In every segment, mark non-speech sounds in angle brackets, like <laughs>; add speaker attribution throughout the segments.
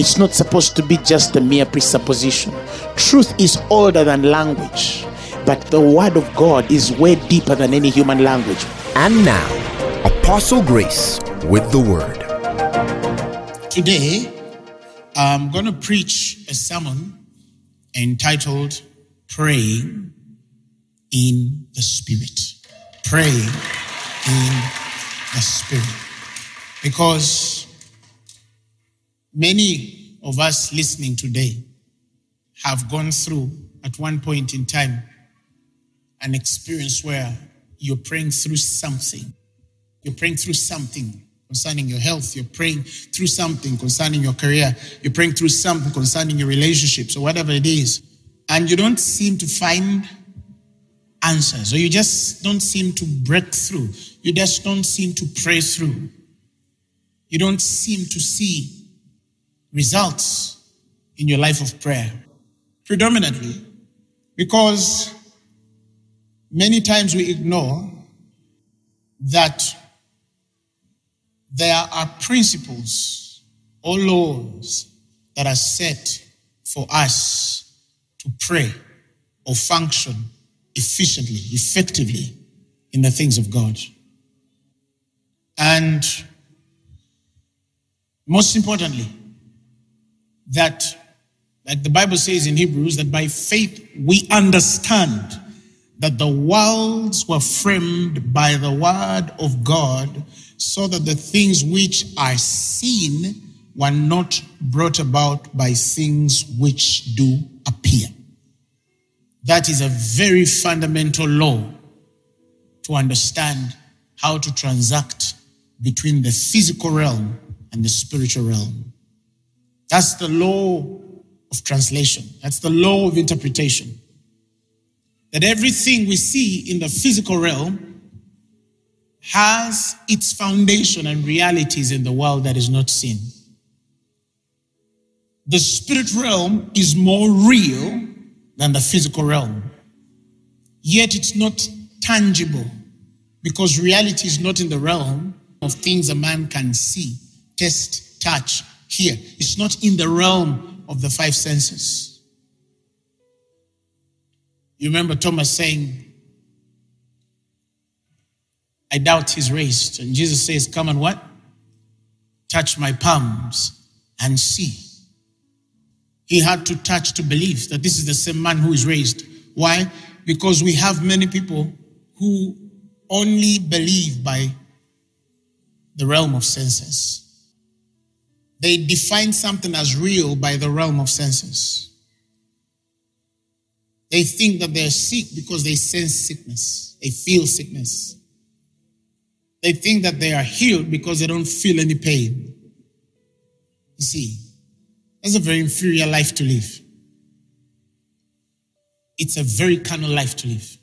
Speaker 1: It's not supposed to be just a mere presupposition. Truth is older than language, but the word of God is way deeper than any human language.
Speaker 2: And now, Apostle Grace with the word.
Speaker 3: Today, I'm going to preach a sermon entitled Praying in the Spirit. Praying in the Spirit. Because many of us listening today have gone through, at one point in time, an experience where you're praying through something. You're praying through something concerning your health. You're praying through something concerning your career. You're praying through something concerning your relationships or whatever it is. And you don't seem to find answers or you just don't seem to break through. You just don't seem to pray through. You don't seem to see results in your life of prayer. Predominantly because many times we ignore that there are principles or laws that are set for us to pray or function efficiently, effectively in the things of God. And most importantly, that, like the Bible says in Hebrews, that by faith we understand that the worlds were framed by the word of God, so that the things which are seen were not brought about by things which do appear. That is a very fundamental law to understand how to transact between the physical realm and the spiritual realm. That's the law of translation. That's the law of interpretation. That everything we see in the physical realm has its foundation and realities in the world that is not seen. The spirit realm is more real than the physical realm. Yet it's not tangible because reality is not in the realm of things a man can see, taste, touch, hear. It's not in the realm of the five senses. You remember Thomas saying, I doubt he's raised. And Jesus says, Come and what? Touch my palms and see. He had to touch to believe that this is the same man who is raised. Why? Because we have many people who only believe by the realm of senses. They define something as real by the realm of senses. They think that they're sick because they sense sickness, they feel sickness. They think that they are healed because they don't feel any pain. You see, that's a very inferior life to live. It's a very carnal life to live.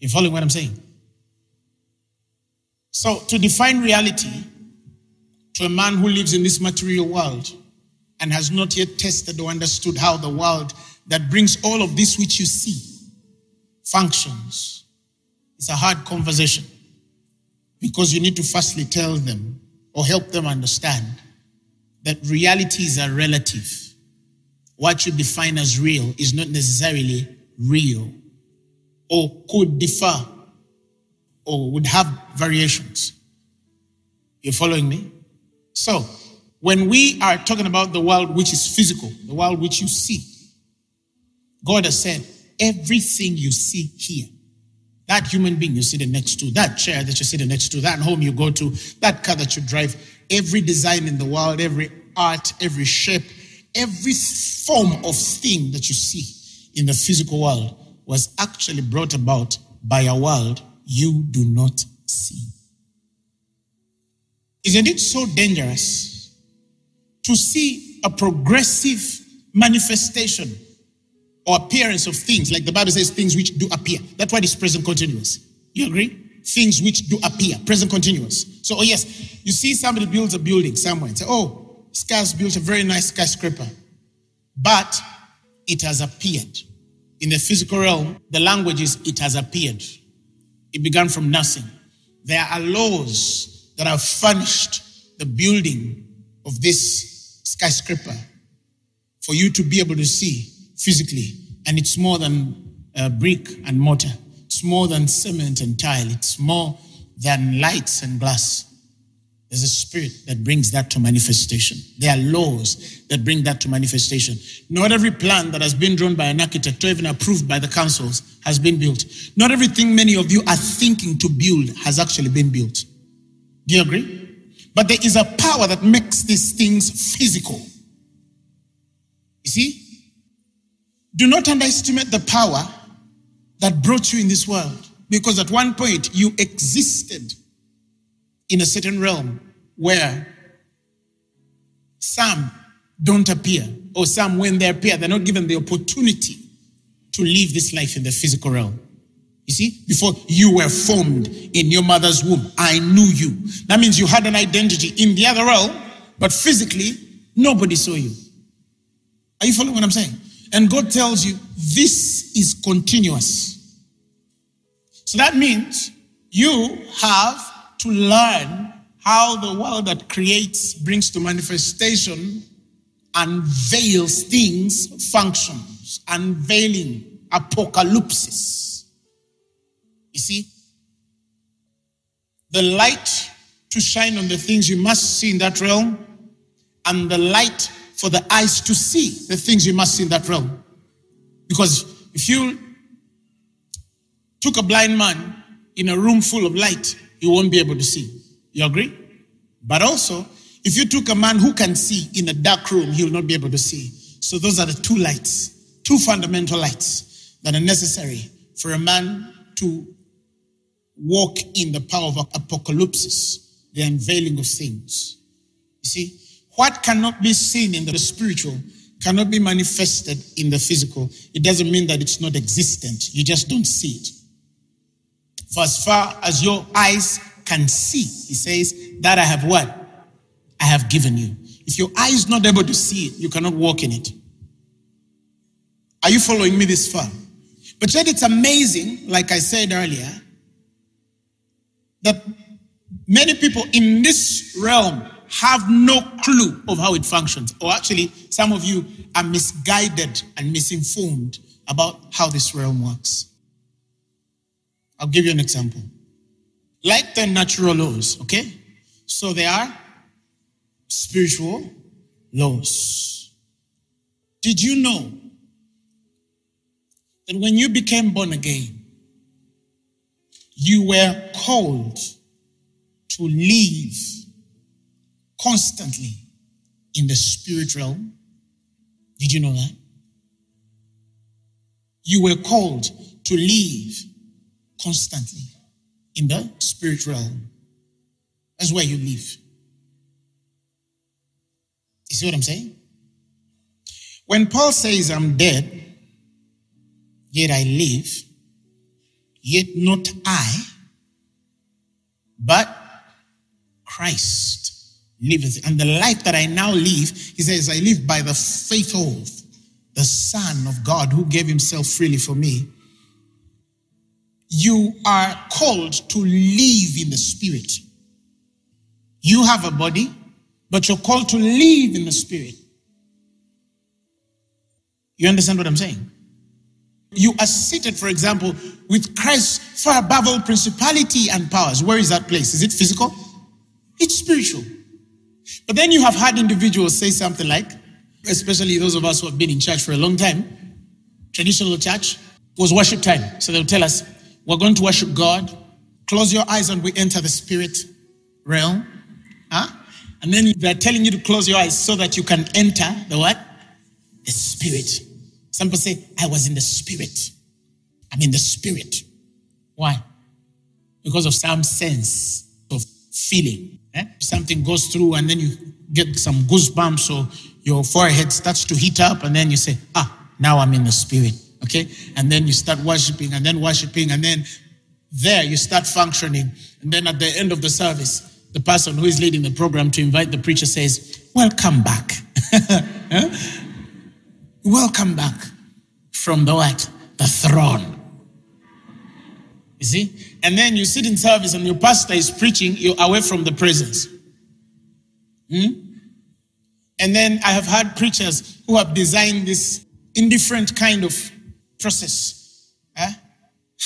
Speaker 3: You following what I'm saying? So, to define reality to a man who lives in this material world and has not yet tested or understood how the world that brings all of this which you see functions, it's a hard conversation because you need to firstly tell them or help them understand that realities are relative. What you define as real is not necessarily real or could differ or would have variations. You're following me? So, when we are talking about the world which is physical, the world which you see, God has said, everything you see here, that human being you're sitting next to, that chair that you're sitting next to, that home you go to, that car that you drive, every design in the world, every art, every shape, every form of thing that you see in the physical world was actually brought about by a world you do not see. Isn't it so dangerous to see a progressive manifestation or appearance of things, like the Bible says, things which do appear. That's why it's present continuous. You agree? Things which do appear, present continuous. So, oh yes, you see somebody builds a building somewhere and say, oh, this built a very nice skyscraper, but it has appeared. In the physical realm, the language is it has appeared. It began from nothing. There are laws that have furnished the building of this skyscraper for you to be able to see physically. And it's more than uh, brick and mortar, it's more than cement and tile, it's more than lights and glass. There's a spirit that brings that to manifestation. There are laws that bring that to manifestation. Not every plan that has been drawn by an architect or even approved by the councils has been built. Not everything many of you are thinking to build has actually been built. Do you agree? But there is a power that makes these things physical. You see? Do not underestimate the power that brought you in this world because at one point you existed in a certain realm where some don't appear, or some, when they appear, they're not given the opportunity to live this life in the physical realm. You see, before you were formed in your mother's womb, I knew you. That means you had an identity in the other realm, but physically, nobody saw you. Are you following what I'm saying? And God tells you this is continuous. So that means you have to learn how the world that creates, brings to manifestation, unveils things, functions, unveiling, apocalypse. You see? The light to shine on the things you must see in that realm, and the light for the eyes to see the things you must see in that realm. Because if you took a blind man in a room full of light, he won't be able to see. You agree? But also, if you took a man who can see in a dark room, he will not be able to see. So those are the two lights, two fundamental lights that are necessary for a man to walk in the power of apocalypse, the unveiling of things. You see, what cannot be seen in the spiritual cannot be manifested in the physical. It doesn't mean that it's not existent. You just don't see it. For as far as your eyes can see, he says, that I have what? I have given you. If your eye is not able to see it, you cannot walk in it. Are you following me this far? But yet it's amazing, like I said earlier, that many people in this realm have no clue of how it functions. Or actually, some of you are misguided and misinformed about how this realm works. I'll give you an example. Like the natural laws, okay? So they are spiritual laws. Did you know that when you became born again, you were called to live constantly in the spirit realm? Did you know that? You were called to live constantly in the spirit realm. That's where you live. You see what I'm saying? When Paul says, I'm dead, yet I live, yet not I, but Christ liveth. And the life that I now live, he says, I live by the faith of the Son of God who gave himself freely for me you are called to live in the spirit. You have a body, but you're called to live in the spirit. You understand what I'm saying? You are seated, for example, with Christ far above all principality and powers. Where is that place? Is it physical? It's spiritual. But then you have had individuals say something like, especially those of us who have been in church for a long time, traditional church was worship time. So they'll tell us, we're going to worship God. Close your eyes and we enter the spirit realm. Huh? And then they're telling you to close your eyes so that you can enter the what? The spirit. Some people say, I was in the spirit. I'm in the spirit. Why? Because of some sense of feeling. Eh? Something goes through and then you get some goosebumps or your forehead starts to heat up and then you say, ah, now I'm in the spirit. Okay? And then you start worshiping and then worshiping and then there you start functioning. And then at the end of the service, the person who is leading the program to invite the preacher says, Welcome back. <laughs> Welcome back from the what? The throne. You see? And then you sit in service and your pastor is preaching, you're away from the presence. Hmm? And then I have had preachers who have designed this indifferent kind of process. Eh?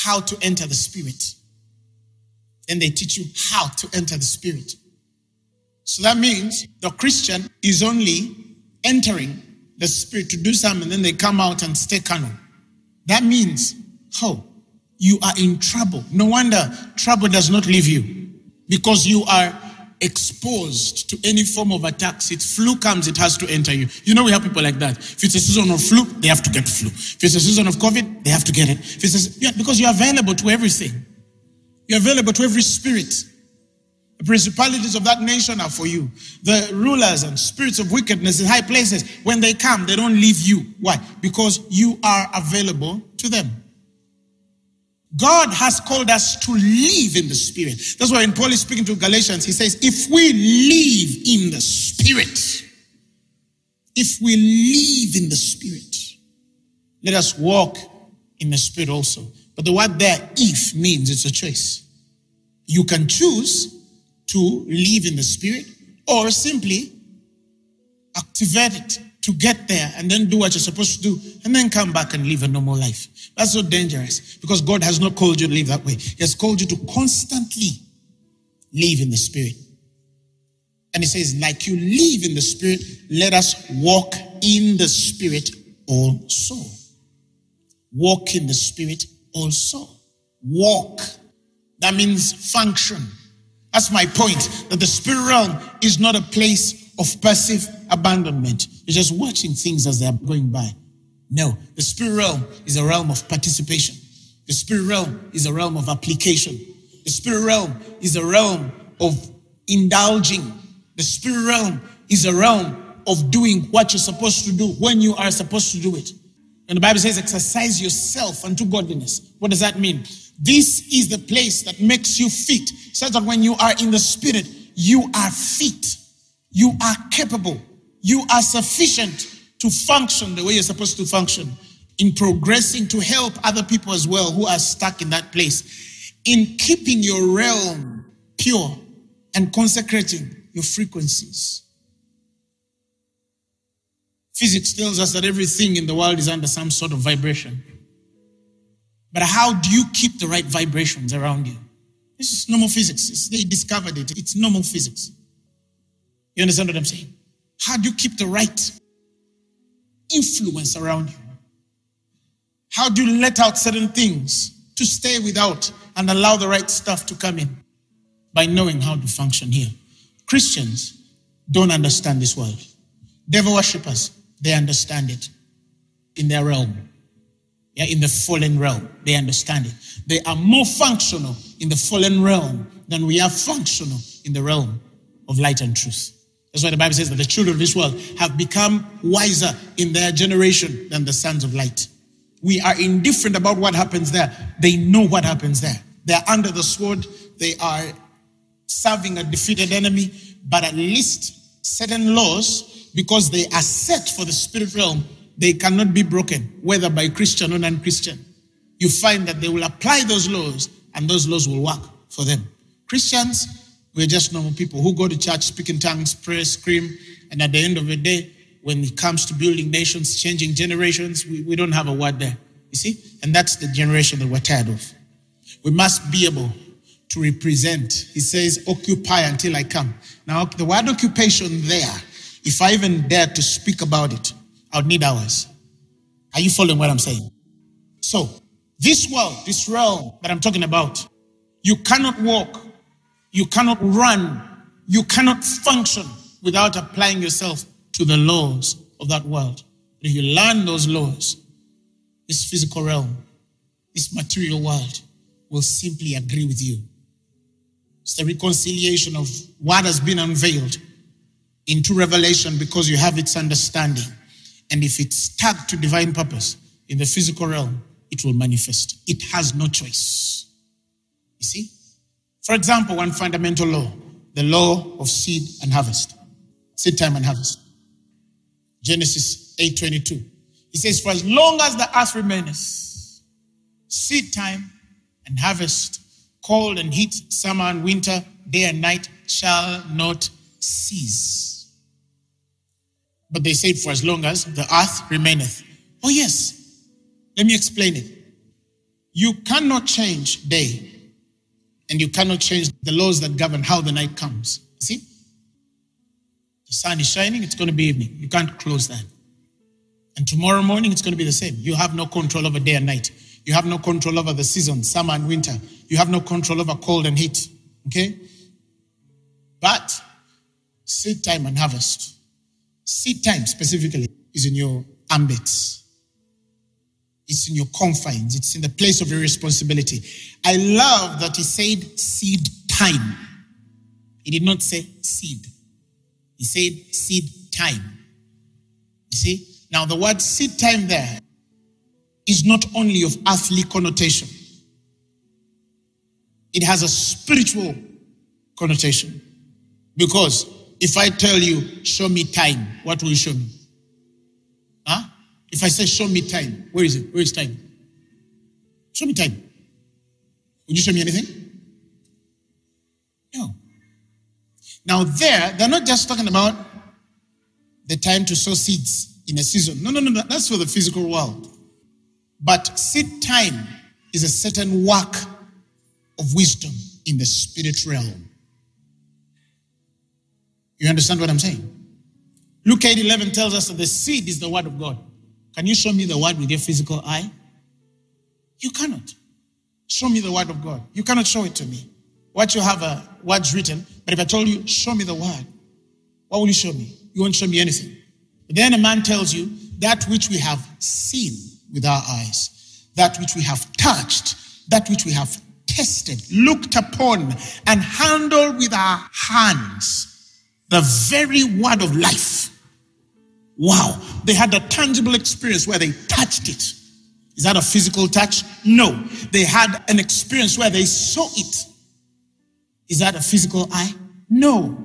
Speaker 3: How to enter the spirit. And they teach you how to enter the spirit. So that means the Christian is only entering the spirit to do something, and then they come out and stay carnal. That means, oh, you are in trouble. No wonder trouble does not leave you because you are exposed to any form of attacks. If flu comes, it has to enter you. You know, we have people like that. If it's a season of flu, they have to get flu. If it's a season of COVID, they have to get it. If it's a, yeah, because you're available to everything. You're available to every spirit. Principalities of that nation are for you. The rulers and spirits of wickedness in high places, when they come, they don't leave you. Why? Because you are available to them. God has called us to live in the Spirit. That's why when Paul is speaking to Galatians, he says, if we live in the Spirit, if we live in the Spirit, let us walk in the Spirit also. But the word there, if, means it's a choice. You can choose to live in the Spirit or simply activate it to get there and then do what you're supposed to do and then come back and live a normal life. That's so dangerous because God has not called you to live that way. He has called you to constantly live in the Spirit. And He says, like you live in the Spirit, let us walk in the Spirit also. Walk in the Spirit also. Walk. That means function. That's my point. That the spirit realm is not a place of passive abandonment. You're just watching things as they're going by. No, the spirit realm is a realm of participation. The spirit realm is a realm of application. The spirit realm is a realm of indulging. The spirit realm is a realm of doing what you're supposed to do when you are supposed to do it. And the Bible says, exercise yourself unto godliness. What does that mean? This is the place that makes you fit. It says that when you are in the spirit, you are fit. You are capable. You are sufficient to function the way you're supposed to function in progressing to help other people as well who are stuck in that place, in keeping your realm pure and consecrating your frequencies. Physics tells us that everything in the world is under some sort of vibration. But how do you keep the right vibrations around you? This is normal physics. they discovered it. It's normal physics. You understand what I'm saying? How do you keep the right influence around you? How do you let out certain things to stay without and allow the right stuff to come in? By knowing how to function here. Christians don't understand this world. Devil worshippers, they understand it in their realm. Yeah, in the fallen realm. They understand it. They are more functional in the fallen realm than we are functional in the realm of light and truth. That's why the Bible says that the children of this world have become wiser in their generation than the sons of light. We are indifferent about what happens there. They know what happens there. They're under the sword. They are serving a defeated enemy, but at least certain laws, because they are set for the spirit realm, they cannot be broken, whether by Christian or non Christian. You find that they will apply those laws and those laws will work for them. Christians, we're just normal people who go to church, speak in tongues, pray, scream, and at the end of the day, when it comes to building nations, changing generations, we, we don't have a word there. You see? And that's the generation that we're tired of. We must be able to represent. He says, occupy until I come. Now, the word occupation there, if I even dare to speak about it, I would need hours. Are you following what I'm saying? So, this world, this realm that I'm talking about, you cannot walk you cannot run. You cannot function without applying yourself to the laws of that world. If you learn those laws, this physical realm, this material world will simply agree with you. It's the reconciliation of what has been unveiled into revelation because you have its understanding. And if it's tagged to divine purpose in the physical realm, it will manifest. It has no choice. You see? For example, one fundamental law, the law of seed and harvest. Seed time and harvest. Genesis 8:22. He says, For as long as the earth remaineth, seed time and harvest, cold and heat, summer and winter, day and night shall not cease. But they said, For as long as the earth remaineth. Oh, yes. Let me explain it. You cannot change day, and you cannot change the laws that govern how the night comes. See? The sun is shining, it's going to be evening. You can't close that. And tomorrow morning, it's going to be the same. You have no control over day and night. You have no control over the season, summer and winter. You have no control over cold and heat. Okay? But seed time and harvest. Seed time specifically is in your ambits. It's in your confines. It's in the place of your responsibility. I love that he said seed time. He did not say seed. He said seed time. You see? Now, the word seed time there is not only of earthly connotation, it has a spiritual connotation. Because if I tell you, show me time, what will you show me? Huh? If I say, show me time, where is it? Where is time? Show me time. Would you show me anything? No. Now, there, they're not just talking about the time to sow seeds in a season. No, no, no, no. That's for the physical world. But seed time is a certain work of wisdom in the spirit realm. You understand what I'm saying? Luke 8 11 tells us that the seed is the word of God. Can you show me the word with your physical eye? You cannot. Show me the word of God. You cannot show it to me. What you have a words written, but if I told you, show me the word, what will you show me? You won't show me anything. But then a man tells you that which we have seen with our eyes, that which we have touched, that which we have tested, looked upon, and handled with our hands the very word of life. Wow. They had a tangible experience where they touched it. Is that a physical touch? No. They had an experience where they saw it. Is that a physical eye? No.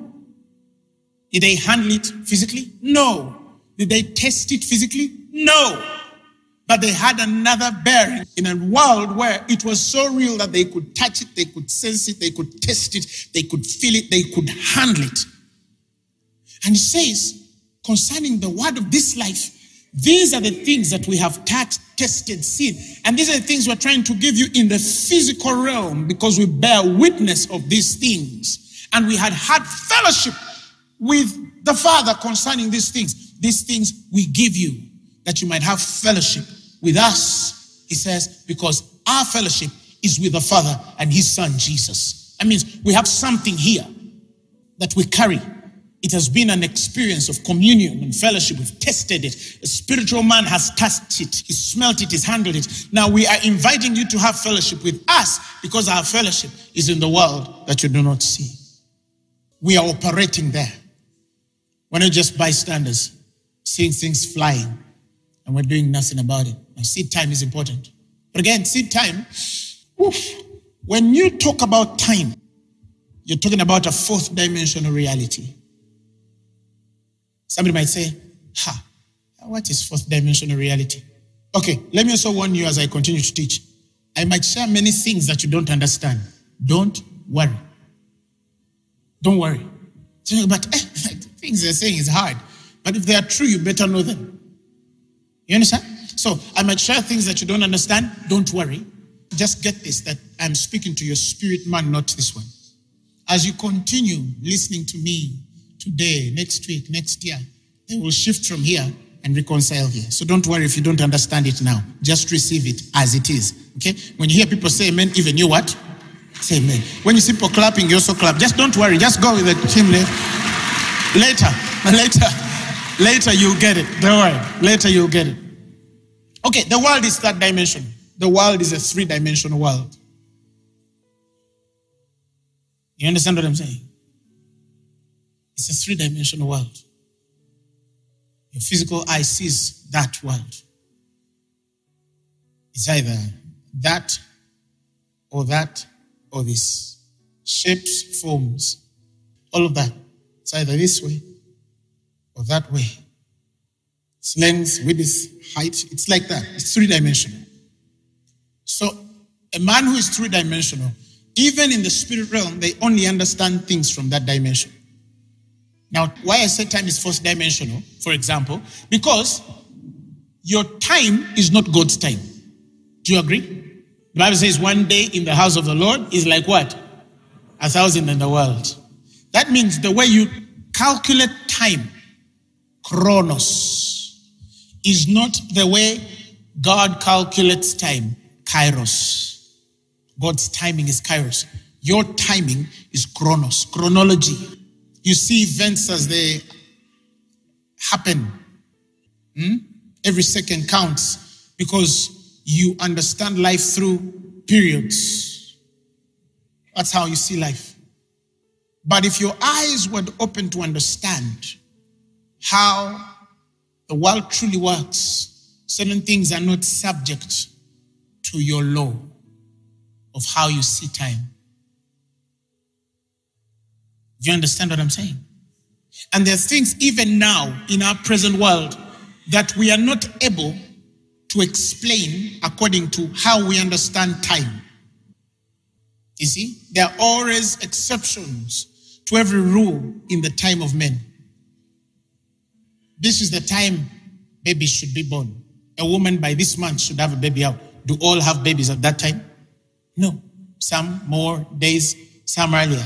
Speaker 3: Did they handle it physically? No. Did they test it physically? No. But they had another bearing in a world where it was so real that they could touch it, they could sense it, they could test it, they could feel it, they could handle it. And he says, concerning the word of this life, these are the things that we have touched, tested, seen. And these are the things we're trying to give you in the physical realm because we bear witness of these things. And we had had fellowship with the Father concerning these things. These things we give you that you might have fellowship with us. He says, because our fellowship is with the Father and His Son, Jesus. That means we have something here that we carry it has been an experience of communion and fellowship. We've tested it. A spiritual man has touched it, he smelt it, he's handled it. Now we are inviting you to have fellowship with us because our fellowship is in the world that you do not see. We are operating there. We're not just bystanders, seeing things flying, and we're doing nothing about it. Now, seed time is important. But again, seed time, oof, when you talk about time, you're talking about a fourth dimensional reality. Somebody might say, Ha, what is fourth dimensional reality? Okay, let me also warn you as I continue to teach. I might share many things that you don't understand. Don't worry. Don't worry. But eh, <laughs> things they're saying is hard. But if they are true, you better know them. You understand? So I might share things that you don't understand. Don't worry. Just get this that I'm speaking to your spirit man, not this one. As you continue listening to me today, next week, next year. They will shift from here and reconcile here. So don't worry if you don't understand it now. Just receive it as it is. Okay? When you hear people say amen, even you what? Say amen. When you see people clapping, you also clap. Just don't worry. Just go with the team later. <laughs> Later. Later. You'll get it. Don't worry. Later you'll get it. Okay, the world is that dimension. The world is a three-dimensional world. You understand what I'm saying? It's a three dimensional world. Your physical eye sees that world. It's either that or that or this. Shapes, forms, all of that. It's either this way or that way. It's length, width, height. It's like that. It's three dimensional. So, a man who is three dimensional, even in the spirit realm, they only understand things from that dimension. Now, why I say time is fourth dimensional, for example, because your time is not God's time. Do you agree? The Bible says one day in the house of the Lord is like what? A thousand in the world. That means the way you calculate time, chronos, is not the way God calculates time, kairos. God's timing is kairos. Your timing is chronos, chronology. You see events as they happen. Hmm? Every second counts because you understand life through periods. That's how you see life. But if your eyes were open to understand how the world truly works, certain things are not subject to your law of how you see time. Do you understand what I'm saying? And there are things even now in our present world that we are not able to explain according to how we understand time. You see, there are always exceptions to every rule in the time of men. This is the time babies should be born. A woman by this month should have a baby out. Do all have babies at that time? No. Some more days, some earlier.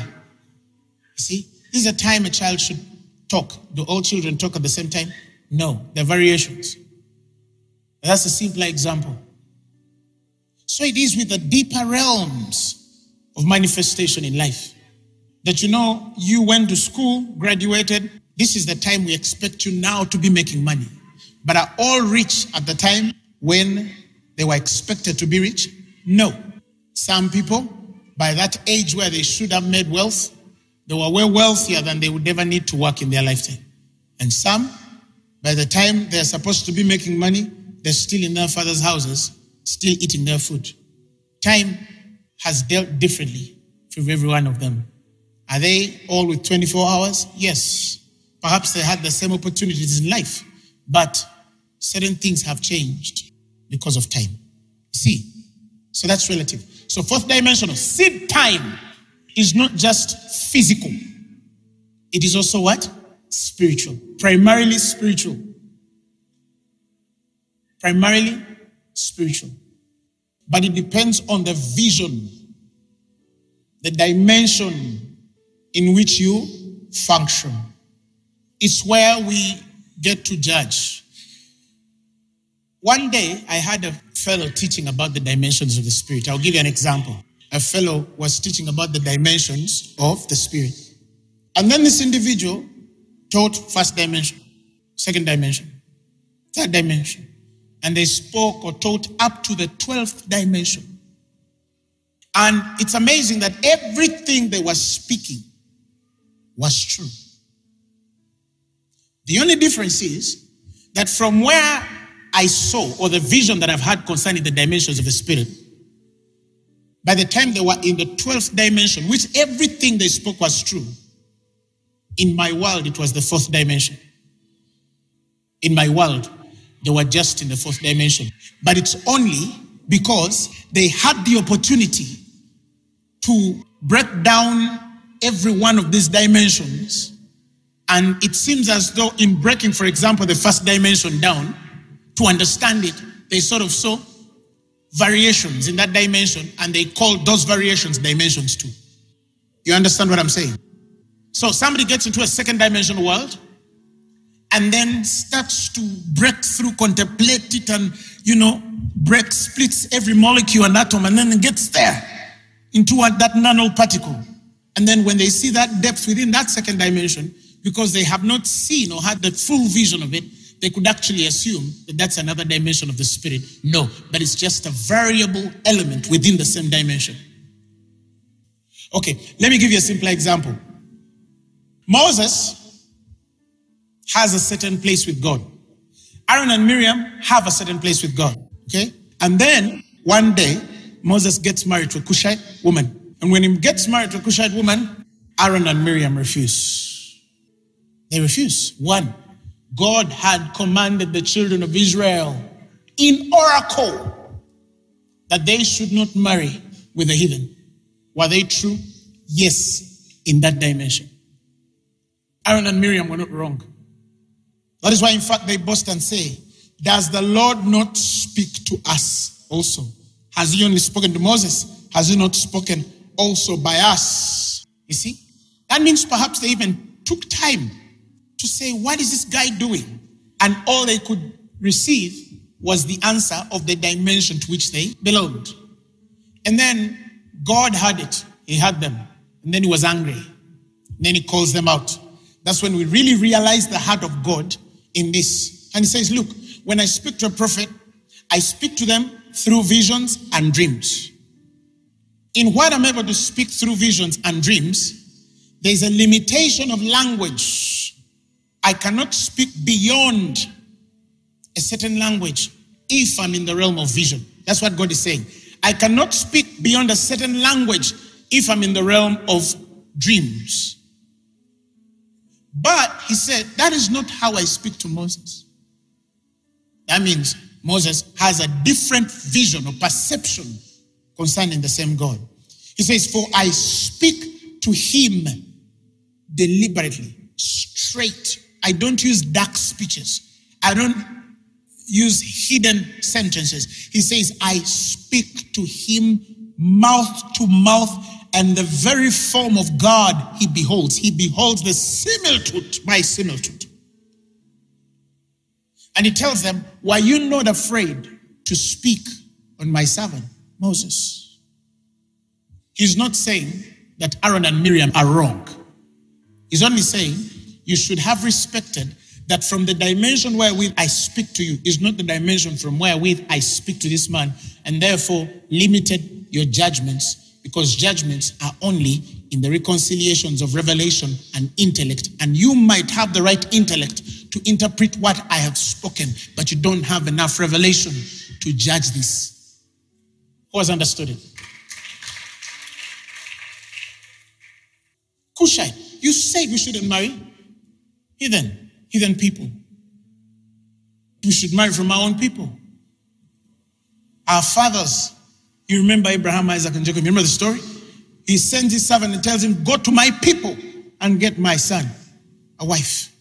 Speaker 3: See, this is a time a child should talk. Do all children talk at the same time? No, there are variations. That's a simple example. So it is with the deeper realms of manifestation in life. That you know, you went to school, graduated. This is the time we expect you now to be making money. But are all rich at the time when they were expected to be rich? No. Some people, by that age where they should have made wealth, they were way wealthier than they would ever need to work in their lifetime. And some, by the time they're supposed to be making money, they're still in their father's houses, still eating their food. Time has dealt differently for every one of them. Are they all with 24 hours? Yes. Perhaps they had the same opportunities in life, but certain things have changed because of time. See? So that's relative. So, fourth dimension of seed time is not just physical, it is also what? Spiritual. Primarily spiritual. Primarily spiritual. But it depends on the vision, the dimension in which you function. It's where we get to judge. One day, I had a fellow teaching about the dimensions of the Spirit. I'll give you an example a fellow was teaching about the dimensions of the spirit. And then this individual taught first dimension, second dimension, third dimension. And they spoke or taught up to the 12th dimension. And it's amazing that everything they were speaking was true. The only difference is that from where I saw, or the vision that I've had concerning the dimensions of the spirit, by the time they were in the 12th dimension, which everything they spoke was true, in my world, it was the fourth dimension. In my world, they were just in the fourth dimension. But it's only because they had the opportunity to break down every one of these dimensions. And it seems as though, in breaking, for example, the first dimension down, to understand it, they sort of saw variations in that dimension, and they call those variations dimensions too. You understand what I'm saying? So somebody gets into a second dimension world and then starts to break through, contemplate it, and you know, break, splits every molecule and atom, and then gets there into that nano particle. And then when they see that depth within that second dimension, because they have not seen or had the full vision of it, they could actually assume that that's another dimension of the spirit. No, but it's just a variable element within the same dimension. Okay, let me give you a simple example. Moses has a certain place with God. Aaron and Miriam have a certain place with God. Okay? And then one day, Moses gets married to a Cushite woman. And when he gets married to a Cushite woman, Aaron and Miriam refuse. They refuse. One, God had commanded the children of Israel in oracle that they should not marry with a heathen. Were they true? Yes, in that dimension. Aaron and Miriam were not wrong. That is why, in fact, they boast and say, Does the Lord not speak to us also? Has he only spoken to Moses? Has he not spoken also by us? You see? That means perhaps they even took time to say, What is this guy doing? And all they could receive was the answer of the dimension to which they belonged. And then God had it, He had them. And then He was angry. And then He calls them out. That's when we really realize the heart of God in this. And He says, Look, when I speak to a prophet, I speak to them through visions and dreams. In what I'm able to speak through visions and dreams, there's a limitation of language. I cannot speak beyond a certain language if I'm in the realm of vision. That's what God is saying. I cannot speak beyond a certain language if I'm in the realm of dreams. But he said, that is not how I speak to Moses. That means Moses has a different vision or perception concerning the same God. He says, For I speak to him deliberately, straight. I don't use dark speeches. I don't use hidden sentences. He says, I speak to him mouth to mouth, and the very form of God he beholds. He beholds the similitude by similitude. And he tells them, Why you not afraid to speak on my servant, Moses? He's not saying that Aaron and Miriam are wrong. He's only saying you should have respected that from the dimension wherewith I speak to you is not the dimension from wherewith I speak to this man, and therefore limited your judgments because judgments are only in the reconciliations of revelation and intellect. And you might have the right intellect to interpret what I have spoken, but you don't have enough revelation to judge this. Who has understood it? Cushite, you said we shouldn't marry heathen, heathen people. We should marry from our own people. Our fathers, you remember Abraham, Isaac, and Jacob. You remember the story? He sends his servant and tells him, Go to my people and get my son a wife.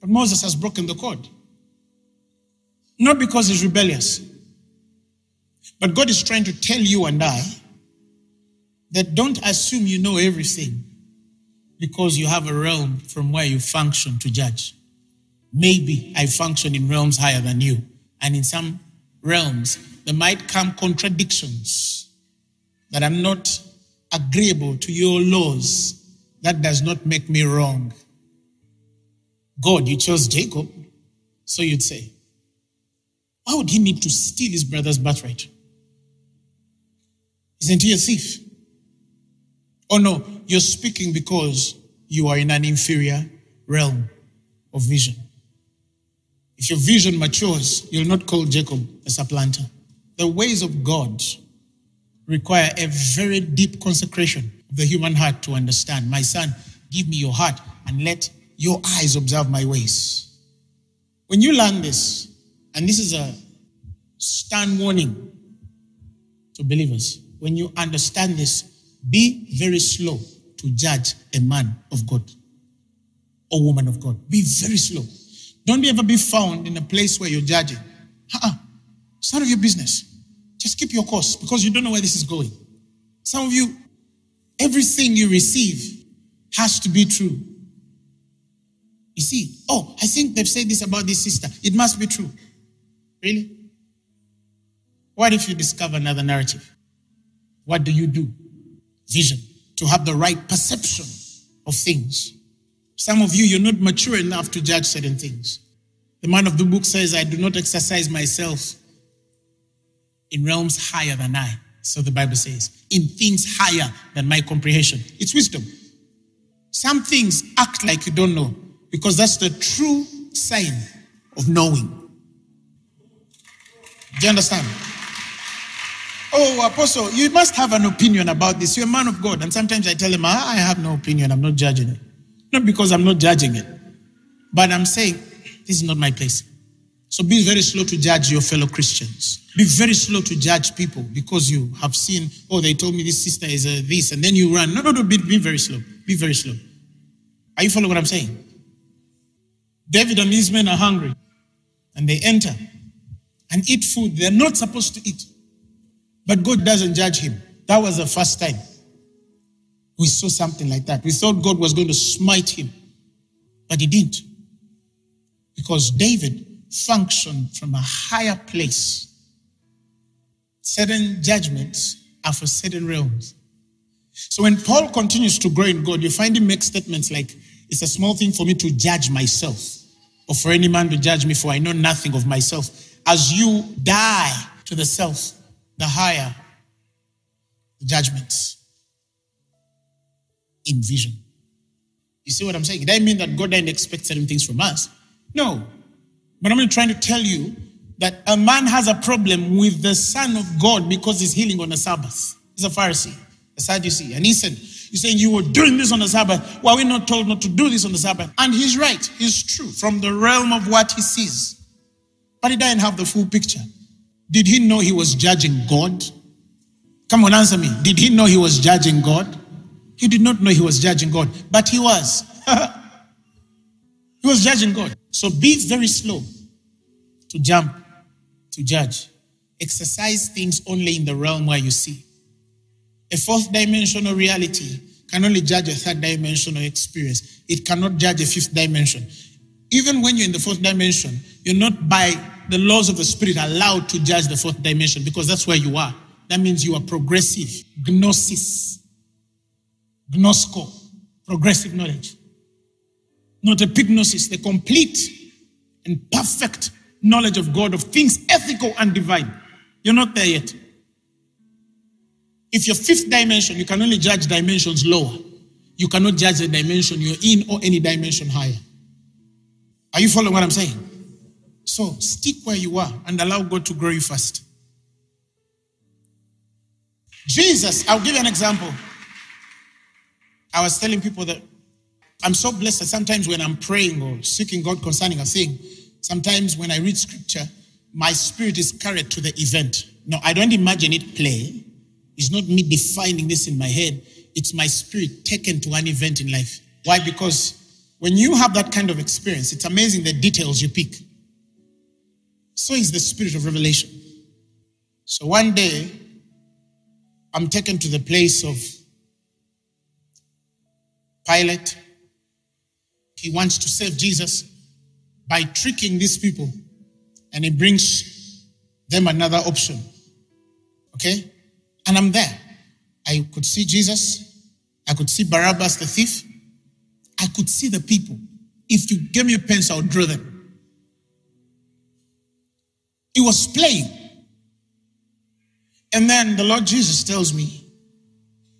Speaker 3: But Moses has broken the code. Not because he's rebellious, but God is trying to tell you and I that don't assume you know everything because you have a realm from where you function to judge. Maybe I function in realms higher than you, and in some realms there might come contradictions that I'm not agreeable to your laws. That does not make me wrong. God, you chose Jacob, so you'd say, why would he need to steal his brother's birthright? Isn't he a thief? Oh no, you're speaking because you are in an inferior realm of vision. If your vision matures, you'll not call Jacob a supplanter. The ways of God require a very deep consecration of the human heart to understand. My son, give me your heart and let your eyes observe my ways. When you learn this, and this is a stern warning to believers, when you understand this, be very slow to judge a man of God or woman of God. Be very slow. Don't ever be found in a place where you're judging. Uh-uh. It's none of your business. Just keep your course because you don't know where this is going. Some of you, everything you receive has to be true. You see, oh, I think they've said this about this sister. It must be true. Really? What if you discover another narrative? What do you do? Vision. To have the right perception of things. Some of you, you're not mature enough to judge certain things. The man of the book says, I do not exercise myself in realms higher than I. So the Bible says, in things higher than my comprehension. It's wisdom. Some things act like you don't know because that's the true sign of knowing. Do you understand? Oh, Apostle, you must have an opinion about this. You're a man of God. And sometimes I tell him, ah, I have no opinion. I'm not judging it. Not because I'm not judging it, but I'm saying this is not my place. So be very slow to judge your fellow Christians. Be very slow to judge people because you have seen, oh, they told me this sister is a this, and then you run. No, no, no, be, be very slow. Be very slow. Are you following what I'm saying? David and his men are hungry, and they enter and eat food they're not supposed to eat. But God doesn't judge him. That was the first time we saw something like that. We thought God was going to smite him, but he didn't. Because David functioned from a higher place. Certain judgments are for certain realms. So when Paul continues to grow in God, you find him make statements like, It's a small thing for me to judge myself, or for any man to judge me, for I know nothing of myself. As you die to the self, the higher the judgments in vision. You see what I'm saying? It doesn't mean that God doesn't expect certain things from us. No. But I'm trying to tell you that a man has a problem with the Son of God because he's healing on the Sabbath. He's a Pharisee, a Sadducee. And he said, You're saying you were doing this on the Sabbath. Why are we not told not to do this on the Sabbath? And he's right. He's true from the realm of what he sees. But he doesn't have the full picture. Did he know he was judging God? Come on, answer me. Did he know he was judging God? He did not know he was judging God, but he was. <laughs> he was judging God. So be very slow to jump, to judge. Exercise things only in the realm where you see. A fourth dimensional reality can only judge a third dimensional experience. It cannot judge a fifth dimension. Even when you're in the fourth dimension, you're not by the laws of the spirit allowed to judge the fourth dimension because that's where you are. That means you are progressive. Gnosis. Gnosko. Progressive knowledge. Not epignosis, the complete and perfect knowledge of God, of things ethical and divine. You're not there yet. If you're fifth dimension, you can only judge dimensions lower. You cannot judge the dimension you're in or any dimension higher. Are you following what I'm saying? So stick where you are and allow God to grow you first. Jesus, I'll give you an example. I was telling people that I'm so blessed that sometimes when I'm praying or seeking God concerning a thing, sometimes when I read scripture, my spirit is carried to the event. No, I don't imagine it play. It's not me defining this in my head. It's my spirit taken to an event in life. Why? Because when you have that kind of experience, it's amazing the details you pick. So is the spirit of revelation. So one day, I'm taken to the place of Pilate. He wants to save Jesus by tricking these people, and he brings them another option. Okay? And I'm there. I could see Jesus. I could see Barabbas the thief. I could see the people. If you gave me a pencil, I would draw them. He was playing. And then the Lord Jesus tells me,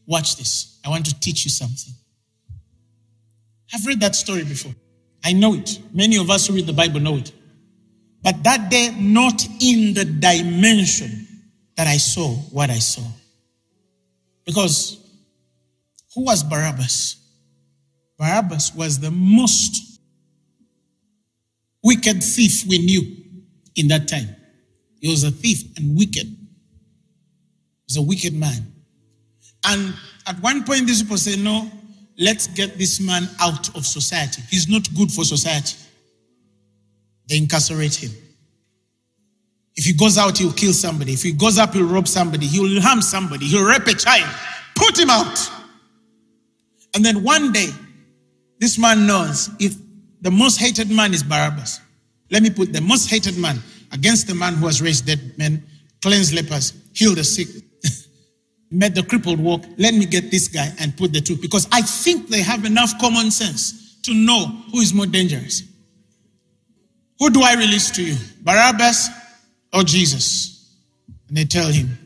Speaker 3: Watch this. I want to teach you something. I've read that story before. I know it. Many of us who read the Bible know it. But that day, not in the dimension that I saw what I saw. Because who was Barabbas? Barabbas was the most wicked thief we knew in that time. He was a thief and wicked. He was a wicked man. And at one point, these people say, No, let's get this man out of society. He's not good for society. They incarcerate him. If he goes out, he'll kill somebody. If he goes up, he'll rob somebody. He'll harm somebody. He'll rape a child. Put him out. And then one day, this man knows if the most hated man is Barabbas. Let me put the most hated man against the man who has raised dead men, cleansed lepers, healed the sick, <laughs> made the crippled walk. Let me get this guy and put the two because I think they have enough common sense to know who is more dangerous. Who do I release to you, Barabbas or Jesus? And they tell him,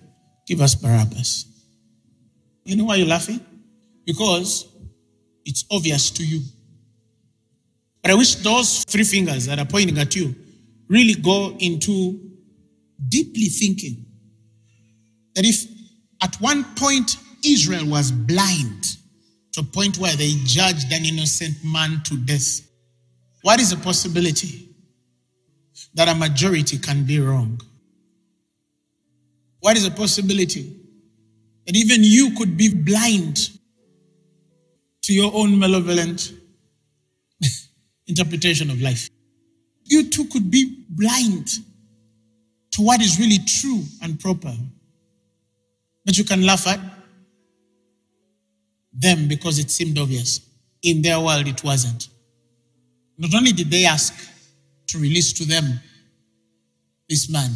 Speaker 3: Give us Barabbas. You know why you're laughing? Because it's obvious to you. But I wish those three fingers that are pointing at you really go into deeply thinking that if at one point Israel was blind to a point where they judged an innocent man to death, what is the possibility that a majority can be wrong? What is the possibility that even you could be blind to your own malevolent <laughs> interpretation of life? You too could be blind to what is really true and proper. But you can laugh at them because it seemed obvious. In their world, it wasn't. Not only did they ask to release to them this man,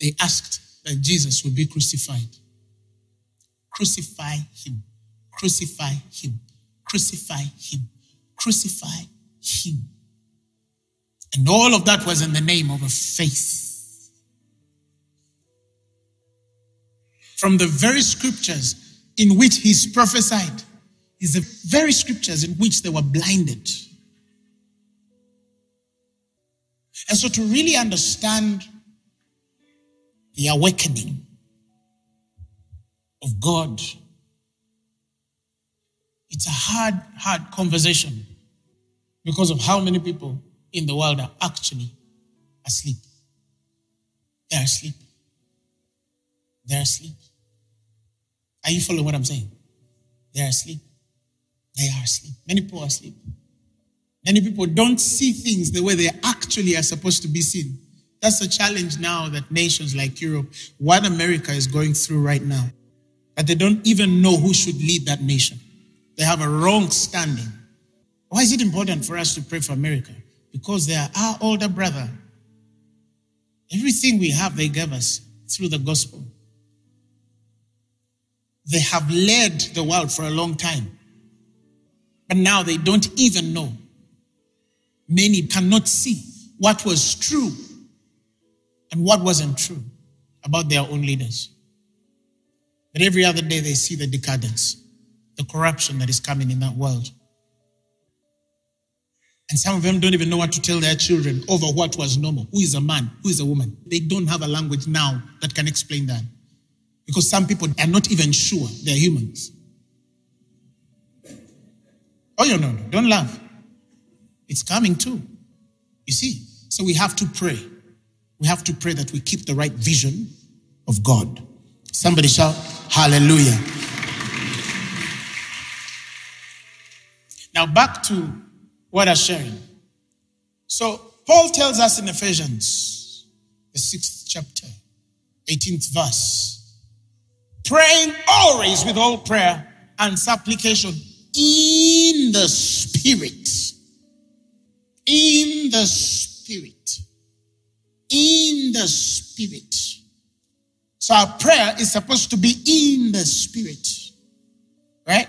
Speaker 3: they asked that Jesus would be crucified. Crucify him, crucify him, crucify him, crucify him. And all of that was in the name of a faith. From the very scriptures in which he's prophesied, is the very scriptures in which they were blinded. And so to really understand the awakening of God, it's a hard, hard conversation because of how many people in the world are actually asleep. They're asleep. They're asleep. Are you following what I'm saying? They're asleep. They are asleep. Many people are asleep. Many people don't see things the way they actually are supposed to be seen. That's a challenge now that nations like Europe, what America is going through right now, that they don't even know who should lead that nation. They have a wrong standing. Why is it important for us to pray for America? Because they are our older brother. Everything we have, they gave us through the gospel. They have led the world for a long time. But now they don't even know Many cannot see what was true and what wasn't true about their own leaders. But every other day they see the decadence, the corruption that is coming in that world. And some of them don't even know what to tell their children over what was normal. Who is a man? Who is a woman? They don't have a language now that can explain that. Because some people are not even sure they're humans. Oh, no, no, no. Don't laugh. It's coming too. You see? So we have to pray. We have to pray that we keep the right vision of God. Somebody shout, Hallelujah. Now back to what I'm sharing. So Paul tells us in Ephesians, the sixth chapter, 18th verse, praying always with all prayer and supplication in the Spirit in the spirit. In the spirit. So our prayer is supposed to be in the spirit. Right?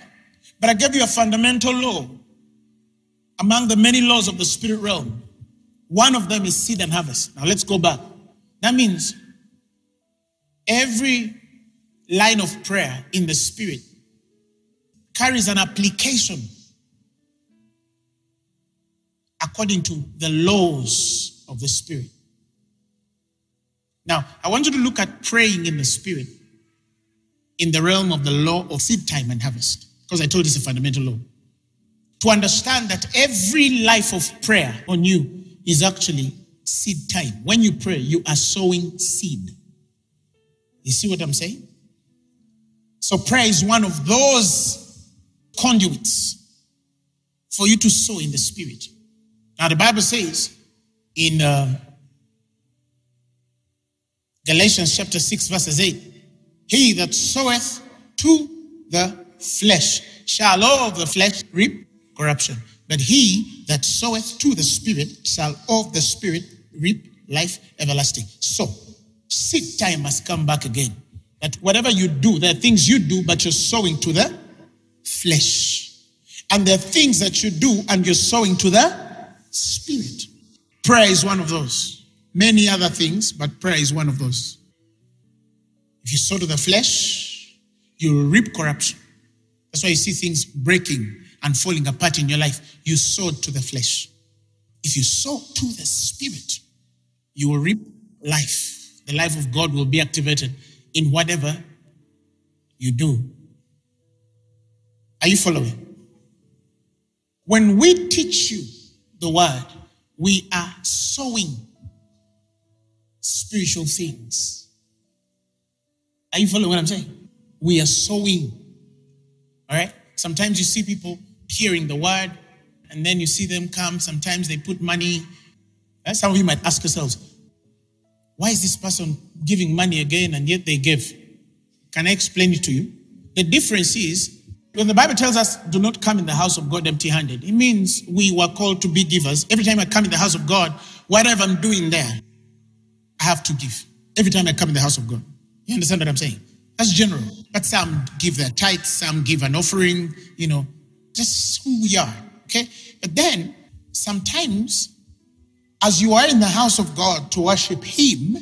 Speaker 3: But I gave you a fundamental law among the many laws of the spirit realm. One of them is seed and harvest. Now let's go back. That means every line of prayer in the spirit carries an application according to the laws of the Spirit. Now, I want you to look at praying in the Spirit in the realm of the law of seed time and harvest, because I told you it's a fundamental law. To understand that every life of prayer on you is actually seed time. When you pray, you are sowing seed. You see what I'm saying? So, prayer is one of those conduits for you to sow in the Spirit. Now, the Bible says in uh, Galatians chapter 6, verses 8, He that soweth to the flesh shall of the flesh reap corruption. But he that soweth to the Spirit shall of the Spirit reap life everlasting. So, seed time must come back again. That whatever you do, there are things you do, but you're sowing to the flesh. And there are things that you do and you're sowing to the Spirit. Prayer is one of those. Many other things, but prayer is one of those. If you sow to the flesh, you will reap corruption. That's why you see things breaking and falling apart in your life. You sowed to the flesh. If you sow to the spirit, you will reap life. The life of God will be activated in whatever you do. Are you following? When we teach you the word, we are sowing spiritual things. Are you following what I'm saying? We are sowing. All right? Sometimes you see people hearing the word, and then you see them come. Sometimes they put money. Some of you might ask yourselves, why is this person giving money again and yet they give? Can I explain it to you? The difference is when the Bible tells us, do not come in the house of God empty handed, it means we were called to be givers. Every time I come in the house of God, whatever I'm doing there, I have to give. Every time I come in the house of God. You understand what I'm saying? That's general. But some give their tithes, some give an offering, you know, just who we are. Okay? But then sometimes, as you are in the house of God to worship Him,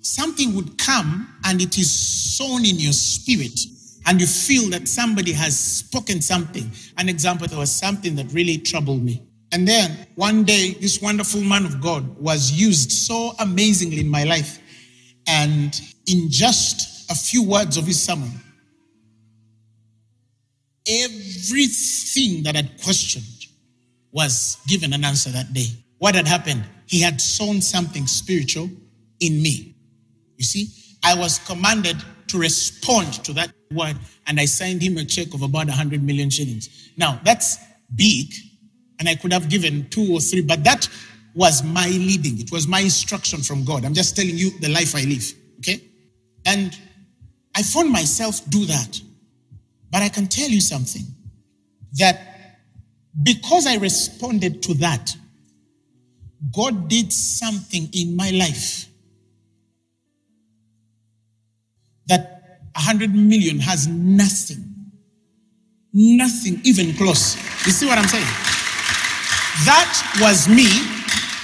Speaker 3: something would come and it is sown in your spirit and you feel that somebody has spoken something. An example, there was something that really troubled me. And then one day, this wonderful man of God was used so amazingly in my life. And in just a few words of his sermon, everything that I'd questioned was given an answer that day. What had happened? He had sown something spiritual in me. You see, I was commanded to respond to that word, and I signed him a check of about 100 million shillings. Now, that's big, and I could have given two or three, but that was my leading. It was my instruction from God. I'm just telling you the life I live, okay? And I found myself do that. But I can tell you something that because I responded to that, God did something in my life that a 100 million has nothing. Nothing even close. You see what I'm saying? That was me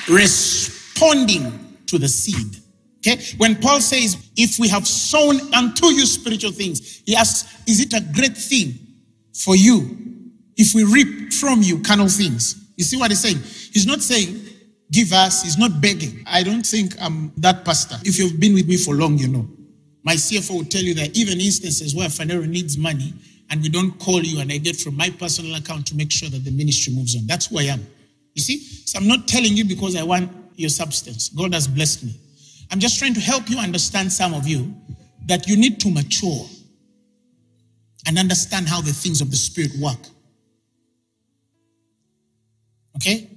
Speaker 3: responding to the seed. Okay? When Paul says, if we have sown unto you spiritual things, he asks, is it a great thing for you if we reap from you carnal things? You see what he's saying? He's not saying, give us, he's not begging. I don't think I'm that pastor. If you've been with me for long, you know. My CFO will tell you that even instances where Phaneroo needs money and we don't call you and I get from my personal account to make sure that the ministry moves on. That's who I am. You see? So I'm not telling you because I want your substance. God has blessed me. I'm just trying to help you understand some of you that you need to mature and understand how the things of the Spirit work. Okay?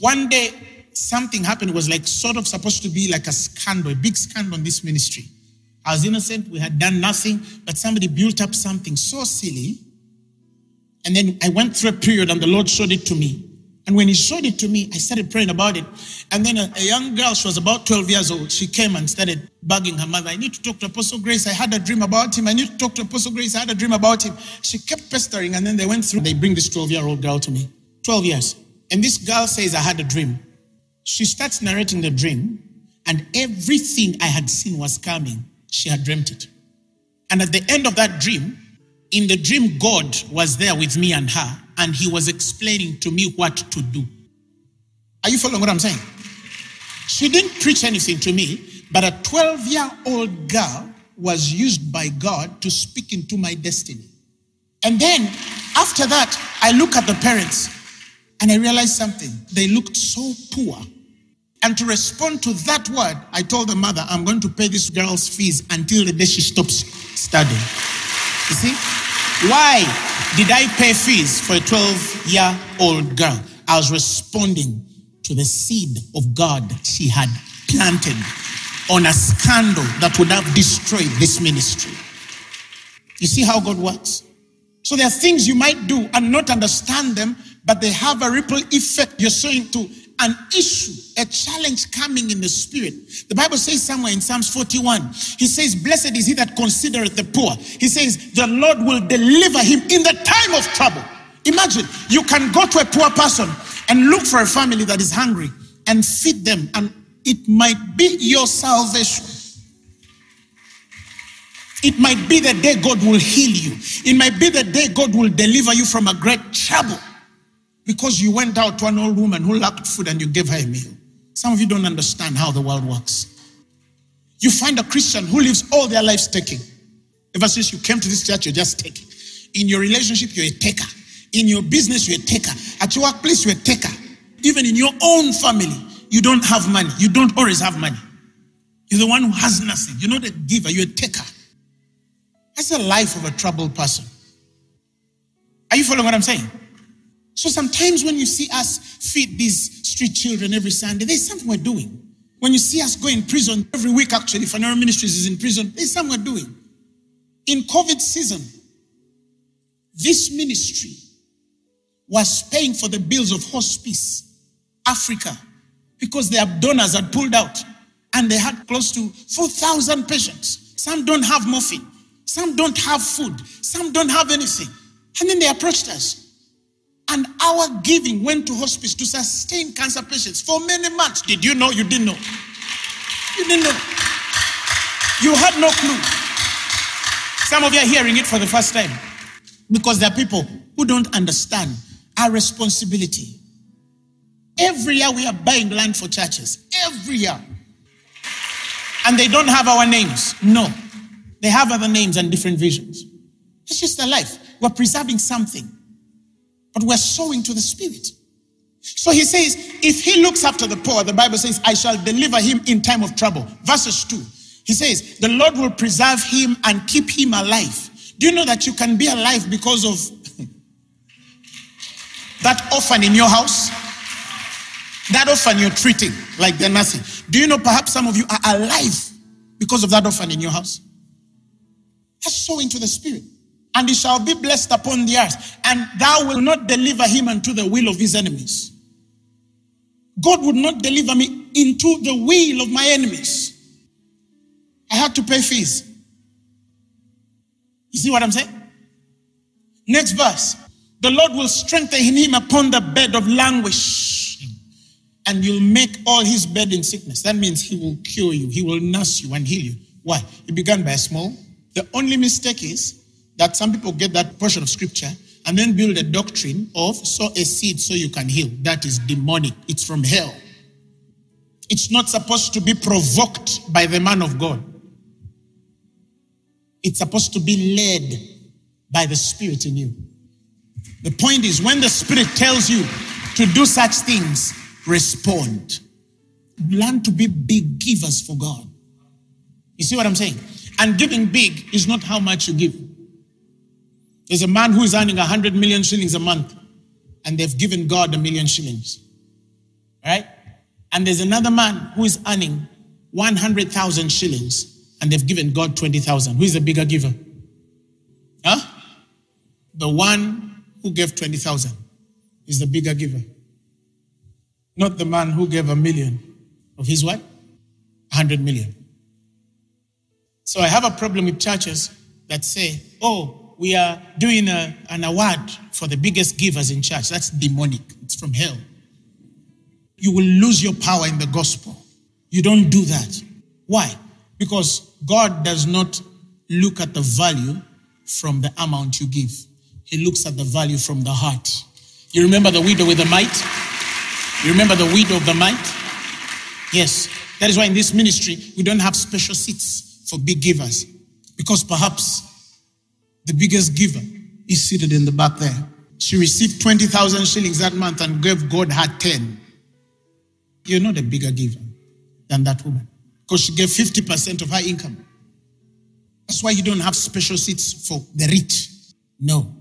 Speaker 3: One day, something happened. It was like sort of supposed to be like a scandal, a big scandal in this ministry. I was innocent. We had done nothing, but somebody built up something so silly. And then I went through a period and the Lord showed it to me. And when he showed it to me, I started praying about it. And then a, a, young girl, she was about 12 years old, she came and started bugging her mother. I need to talk to Apostle Grace. I had a dream about him. I need to talk to Apostle Grace. I had a dream about him. She kept pestering, and then they went through. They bring this 12 year old girl to me. 12 years. And this girl says, I had a dream. She starts narrating the dream, and everything I had seen was coming. She had dreamt it. And at the end of that dream, in the dream, God was there with me and her, and he was explaining to me what to do. Are you following what I'm saying? She didn't preach anything to me, but a 12 year old girl was used by God to speak into my destiny. And then after that, I look at the parents and I realized something. They looked so poor. And to respond to that word, I told the mother, I'm going to pay this girl's fees until the day she stops studying. You see? Why did I pay fees for a 12 year old girl? I was responding to the seed of God she had planted on a scandal that would have destroyed this ministry. You see how God works? So there are things you might do and not understand them, but they have a ripple effect. You're sowing to an issue, a challenge coming in the spirit. The Bible says somewhere in Psalms 41, he says, Blessed is he that considereth the poor. He says, The Lord will deliver him in the time of trouble. Imagine you can go to a poor person and look for a family that is hungry and feed them, and it might be your salvation. It might be the day God will heal you. It might be the day God will deliver you from a great trouble because you went out to an old woman who lacked food and you gave her a meal. Some of you don't understand how the world works. You find a Christian who lives all their lives taking. Ever since you came to this church, you're just taking. In your relationship, you're a taker. In your business, you're a taker. At your workplace, you're a taker. Even in your own family, you don't have money. You don't always have money. You're the one who has nothing. You're not a giver, you're a taker. That's the life of a troubled person. Are you following what I'm saying? So sometimes when you see us feed these street children every Sunday, there's something we're doing. When you see us go in prison every week, actually, Phaneroo Ministries is in prison, there's something we're doing. In COVID season, this ministry was paying for the bills of hospice Africa because their donors had pulled out and they had close to 4,000 patients. Some don't have morphine, some don't have food, some don't have anything. And then they approached us. And our giving went to hospice to sustain cancer patients for many months. Did you know? You didn't know. You didn't know. You had no clue. Some of you are hearing it for the first time because there are people who don't understand our responsibility. Every year we are buying land for churches. Every year. And they don't have our names. No. They have other names and different visions. It's just their life. We're preserving something, but we're sowing to the Spirit. So he says, if he looks after the poor, the Bible says, I shall deliver him in time of trouble. Verses 2. He says, the Lord will preserve him and keep him alive. Do you know that you can be alive because of <laughs> that orphan in your house? That orphan you're treating like they're nothing. Do you know perhaps some of you are alive because of that orphan in your house? That's sowing to the Spirit and he shall be blessed upon the earth, and thou will not deliver him unto the will of his enemies. God would not deliver me into the will of my enemies. I had to pay fees. You see what I'm saying? Next verse. The Lord will strengthen him upon the bed of languish, and you'll make all his bed in sickness. That means he will cure you, he will nurse you and heal you. Why? It began by small. The only mistake is that some people get that portion of scripture and then build a doctrine of sow a seed so you can heal. That is demonic. It's from hell. It's not supposed to be provoked by the man of God. It's supposed to be led by the Spirit in you. The point is, when the Spirit tells you to do such things, respond. Learn to be big givers for God. You see what I'm saying? And giving big is not how much you give. There's a man who is earning 100 million shillings a month, and they've given God a million shillings. Right? And there's another man who is earning 100,000 shillings, and they've given God 20,000. Who is the bigger giver? Huh? The one who gave 20,000 is the bigger giver. Not the man who gave a million of his what? 100 million. So I have a problem with churches that say, oh, we are doing a, an award for the biggest givers in church. That's demonic, it's from hell. You will lose your power in the gospel. You don't do that. Why? Because God does not look at the value from the amount you give, He looks at the value from the heart. You remember the widow with the mite? You remember the widow of the mite? Yes. That is why in this ministry, we don't have special seats for big givers. Because perhaps the biggest giver, is seated in the back there. She received 20,000 shillings that month and gave God her 10. You're not a bigger giver than that woman because she gave 50% of her income. That's why you don't have special seats for the rich. No.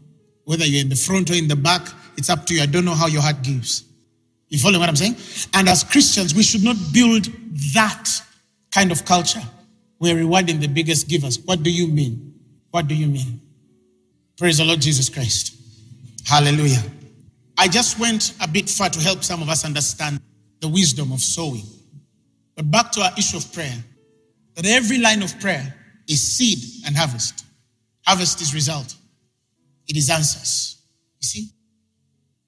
Speaker 3: Whether you're in the front or in the back, it's up to you. I don't know how your heart gives. You follow what I'm saying? And as Christians, we should not build that kind of culture. We're rewarding the biggest givers. What do you mean? What do you mean? Praise the Lord Jesus Christ. Hallelujah. I just went a bit far to help some of us understand the wisdom of sowing. But back to our issue of prayer. That every line of prayer is seed and harvest. Harvest is result. It is answers. You see?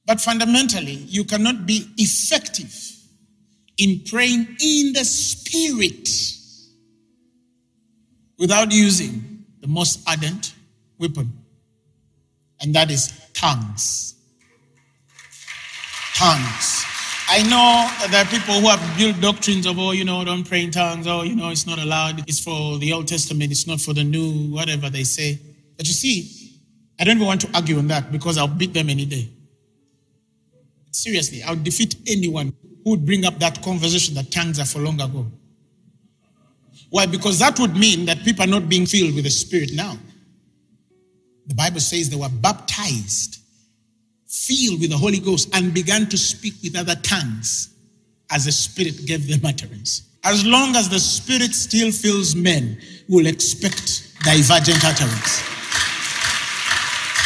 Speaker 3: But fundamentally, you cannot be effective in praying in the spirit without using the most ardent weapon and that is tongues. Tongues. I know there are people who have built doctrines of, oh, you know, don't pray in tongues, oh, you know, it's not allowed, it's for the Old Testament, it's not for the New, whatever they say. But you see, I don't even want to argue on that because I'll beat them any day. Seriously, I'll defeat anyone who would bring up that conversation that tongues are for long ago. Why? Because that would mean that people are not being filled with the Spirit now. The Bible says they were baptized filled with the Holy Ghost and began to speak with other tongues as the Spirit gave them utterance. As long as the Spirit still fills men, we'll expect divergent utterance.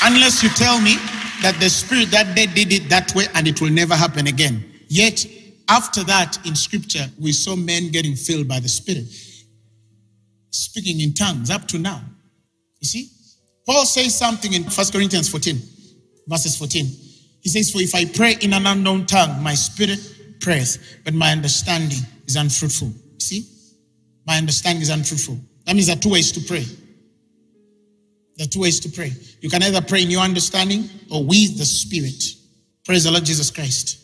Speaker 3: Unless you tell me that the Spirit that day did it that way and it will never happen again. Yet, after that, in Scripture, we saw men getting filled by the Spirit, speaking in tongues up to now. You see? Paul says something in 1 Corinthians 14 verses 14. He says, For if I pray in an unknown tongue, my spirit prays, but my understanding is unfruitful. See? My understanding is unfruitful. That means there are two ways to pray. There are two ways to pray. You can either pray in your understanding or with the Spirit. Praise the Lord Jesus Christ.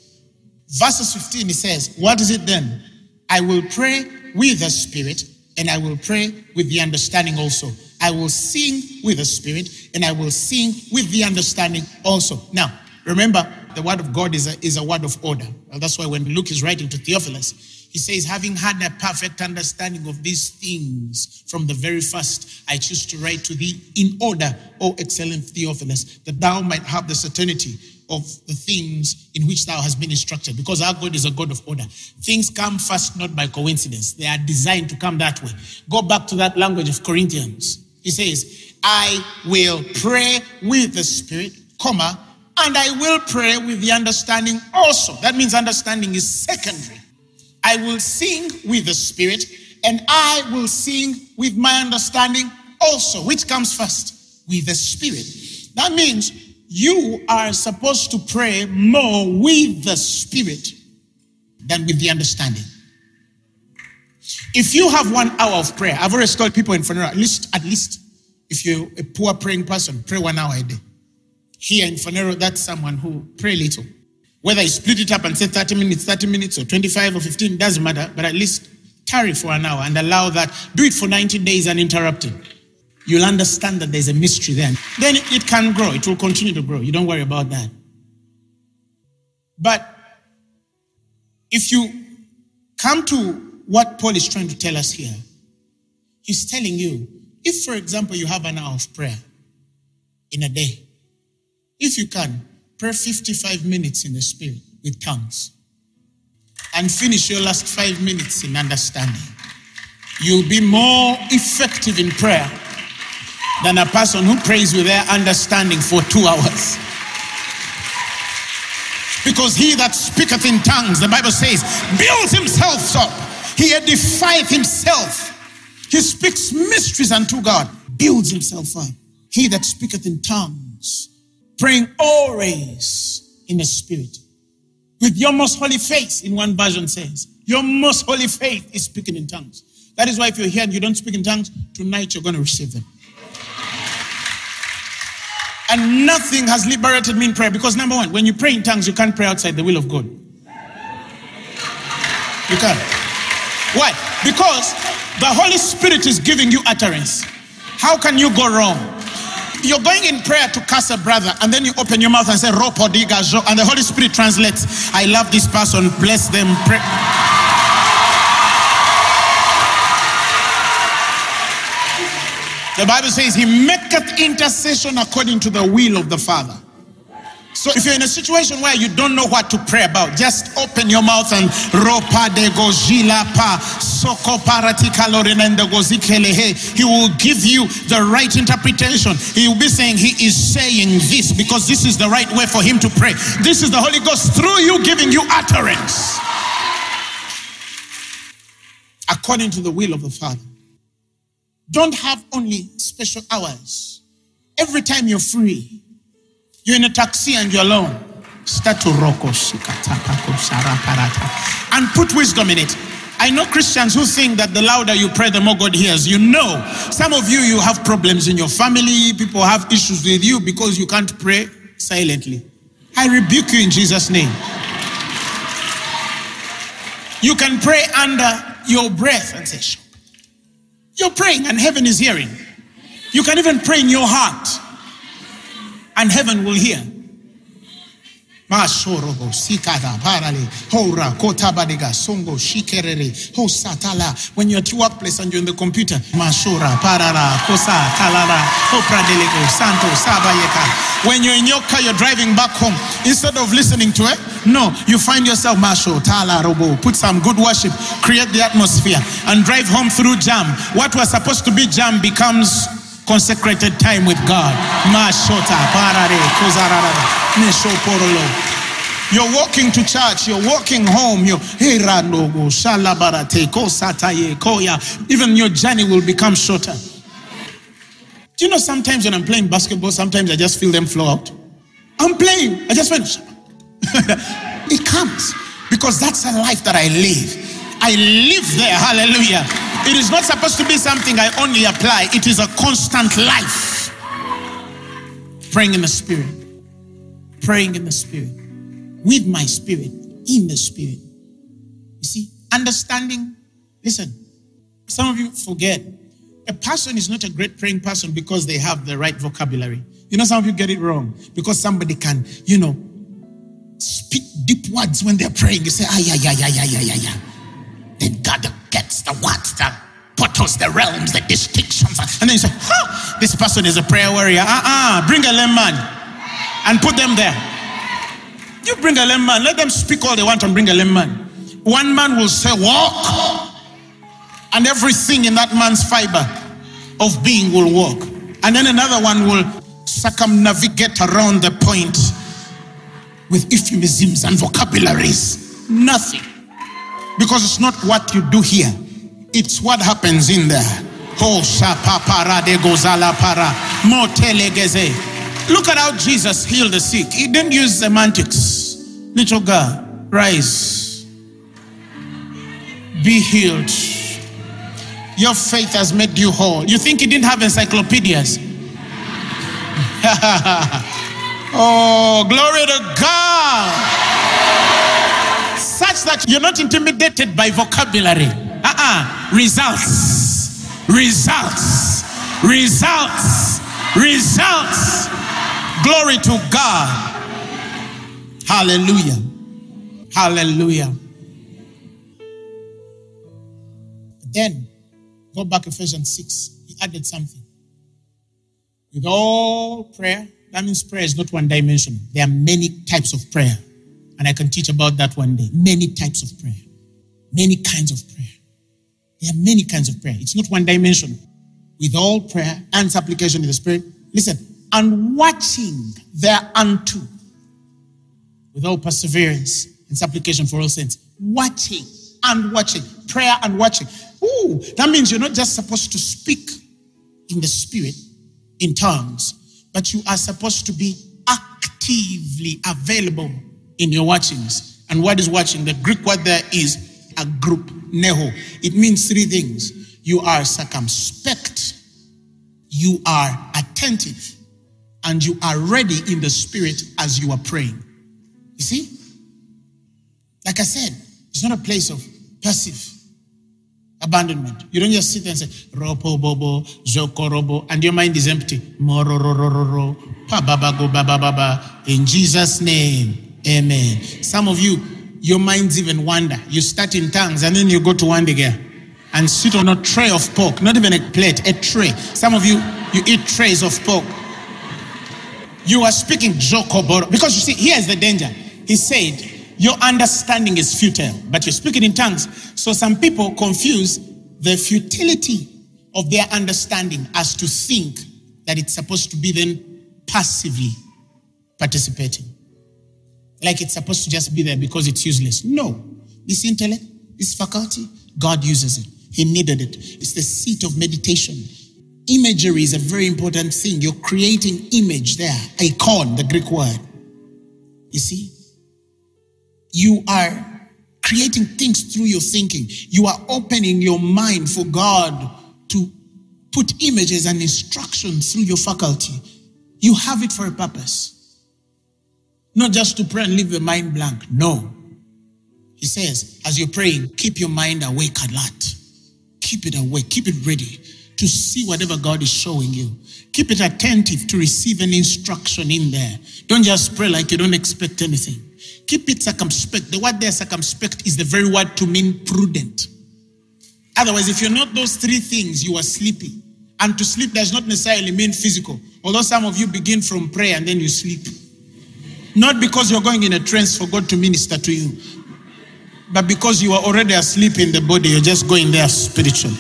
Speaker 3: Verses 15, he says, What is it then? I will pray with the Spirit and I will pray with the understanding also. I will sing with the Spirit and I will sing with the understanding also. Now, remember, the word of God is a, is a word of order. Well, that's why when Luke is writing to Theophilus, he says, having had a perfect understanding of these things from the very first, I choose to write to thee in order, O excellent Theophilus, that thou might have the certainty of the things in which thou hast been instructed because our God is a God of order. Things come first not by coincidence, they are designed to come that way. Go back to that language of Corinthians. He says, I will pray with the Spirit, comma, and I will pray with the understanding also. That means understanding is secondary. I will sing with the Spirit, and I will sing with my understanding also. Which comes first? With the Spirit. That means you are supposed to pray more with the Spirit than with the understanding. If you have one hour of prayer, I've always told people in Phaneroo, at least, at least, if you're a poor praying person, pray one hour a day. Here in Phaneroo, that's someone who pray little. Whether you split it up and say 30 minutes, 30 minutes, or 25 or 15, doesn't matter, but at least tarry for an hour and allow that. Do it for 90 days uninterrupted. You'll understand that there's a mystery then. Then it can grow, it will continue to grow. You don't worry about that. But if you come to what Paul is trying to tell us here. He's telling you, if, for example, you have an hour of prayer in a day, if you can, pray 55 minutes in the Spirit with tongues and finish your last five minutes in understanding, you'll be more effective in prayer than a person who prays with their understanding for two hours. Because he that speaketh in tongues, the Bible says, builds himself up he edifieth himself. He speaks mysteries unto God, builds himself up. He that speaketh in tongues, praying always in the spirit. With your most holy faith, in one version says, your most holy faith is speaking in tongues. That is why if you're here and you don't speak in tongues, tonight you're going to receive them. And nothing has liberated me in prayer because number one, when you pray in tongues, you can't pray outside the will of God. You can't. Why? Because the Holy Spirit is giving you utterance. How can you go wrong? You're going in prayer to curse a brother, and then you open your mouth and say, Ropo digajo, and the Holy Spirit translates, I love this person, bless them. Pray. The Bible says, He maketh intercession according to the will of the Father. So if you're in a situation where you don't know what to pray about, just open your mouth and ropa de pa He will give you the right interpretation. He will be saying he is saying this because this is the right way for him to pray. This is the Holy Ghost through you giving you utterance according to the will of the Father. Don't have only special hours. Every time you're free, you're in a taxi and you're alone. Start to and put wisdom in it. I know Christians who think that the louder you pray, the more God hears. You know, some of you, you have problems in your family. People have issues with you because you can't pray silently. I rebuke you in Jesus' name. You can pray under your breath and say. You're praying and heaven is hearing. You can even pray in your heart and heaven will hear. Mashorobo, sikada, parale, hora, kotabadiga, songo, shikerere, hosatala. When you're at your workplace and you're in the computer, mashora, parara, kosa, kalara, opradelego, santo, sabayeka. When you're in your car, you're driving back home, instead of listening to it, no, you find yourself, masho, tala, robo, put some good worship, create the atmosphere, and drive home through jam. What was supposed to be jam becomes consecrated time with God. You're walking to church, you're walking home, you're. Even your journey will become shorter. Do you know sometimes when I'm playing basketball, sometimes I just feel them flow out? I'm playing, I just went, <laughs> it comes because that's a life that I live. I live there, hallelujah. It is not supposed to be something I only apply, it is a constant life. Praying in the spirit, praying in the spirit, with my spirit, in the spirit. You see, understanding. Listen, some of you forget a person is not a great praying person because they have the right vocabulary. You know, some of you get it wrong because somebody can, you know, speak deep words when they're praying. You say, ah, yeah, yeah, yeah, yeah, yeah, yeah, yeah. Portals, the realms, the distinctions. And then you say, huh, this person is a prayer warrior. Uh-uh, bring a lemon man and put them there. You bring a lemon, man, let them speak all they want and bring a lemon. Man. One man will say, walk. And everything in that man's fiber of being will walk. And then another one will circumnavigate around the point with euphemisms and vocabularies. Nothing. Because it's not what you do here, it's what happens in there. Oh, Motelegeze. Look at how Jesus healed the sick. He didn't use semantics. Little girl, rise. Be healed. Your faith has made you whole. You think he didn't have encyclopedias? <laughs> oh, glory to God. Such that you're not intimidated by vocabulary. Uh-uh. Results. Results. Results. Results. Glory to God. Hallelujah. Hallelujah. Then go back to Ephesians 6. He added something. With all prayer, that means prayer is not one dimension. There are many types of prayer. And I can teach about that one day. Many types of prayer. Many kinds of prayer. There are many kinds of prayer. It's not one dimension. With all prayer and supplication in the Spirit. Listen, and watching thereunto with all perseverance and supplication for all saints. Watching and watching. Prayer and watching. Ooh, that means you're not just supposed to speak in the spirit, in tongues, but you are supposed to be actively available in your watchings. And what is watching? The Greek word there is a group, neho. It means three things. You are circumspect, you are attentive, and you are ready in the spirit as you are praying. You see? Like I said, it's not a place of passive abandonment. You don't just sit there and say, Ropo bobo, Zoko robo, and your mind is empty. Mororororo, pa baba go. In Jesus' name, amen. Some of you, your minds even wander. You start in tongues and then you go to again and sit on a tray of pork, not even a plate, a tray. Some of you, you eat trays of pork. You are speaking Jokoboro. Because you see, here's the danger. He said, Your understanding is futile, but you're speaking in tongues. So some people confuse the futility of their understanding as to think that it's supposed to be then passively participating. Like it's supposed to just be there because it's useless. No. This intellect, this faculty, God uses it. He needed it. It's the seat of meditation. Imagery is a very important thing. You're creating image there. Icon, the Greek word. You see? You are creating things through your thinking. You are opening your mind for God to put images and instructions through your faculty. You have it for a purpose. Not just to pray and leave the mind blank. No. He says, as you're praying, keep your mind awake alert. Keep it awake, keep it ready to see whatever God is showing you. Keep it attentive to receive an instruction in there. Don't just pray like you don't expect anything. Keep it circumspect. The word there, circumspect, is the very word to mean prudent. Otherwise, if you're not those three things, you are sleepy. And to sleep does not necessarily mean physical. Although some of you begin from prayer and then you sleep. Not because you're going in a trance for God to minister to you, but because you are already asleep in the body, you're just going there spiritually.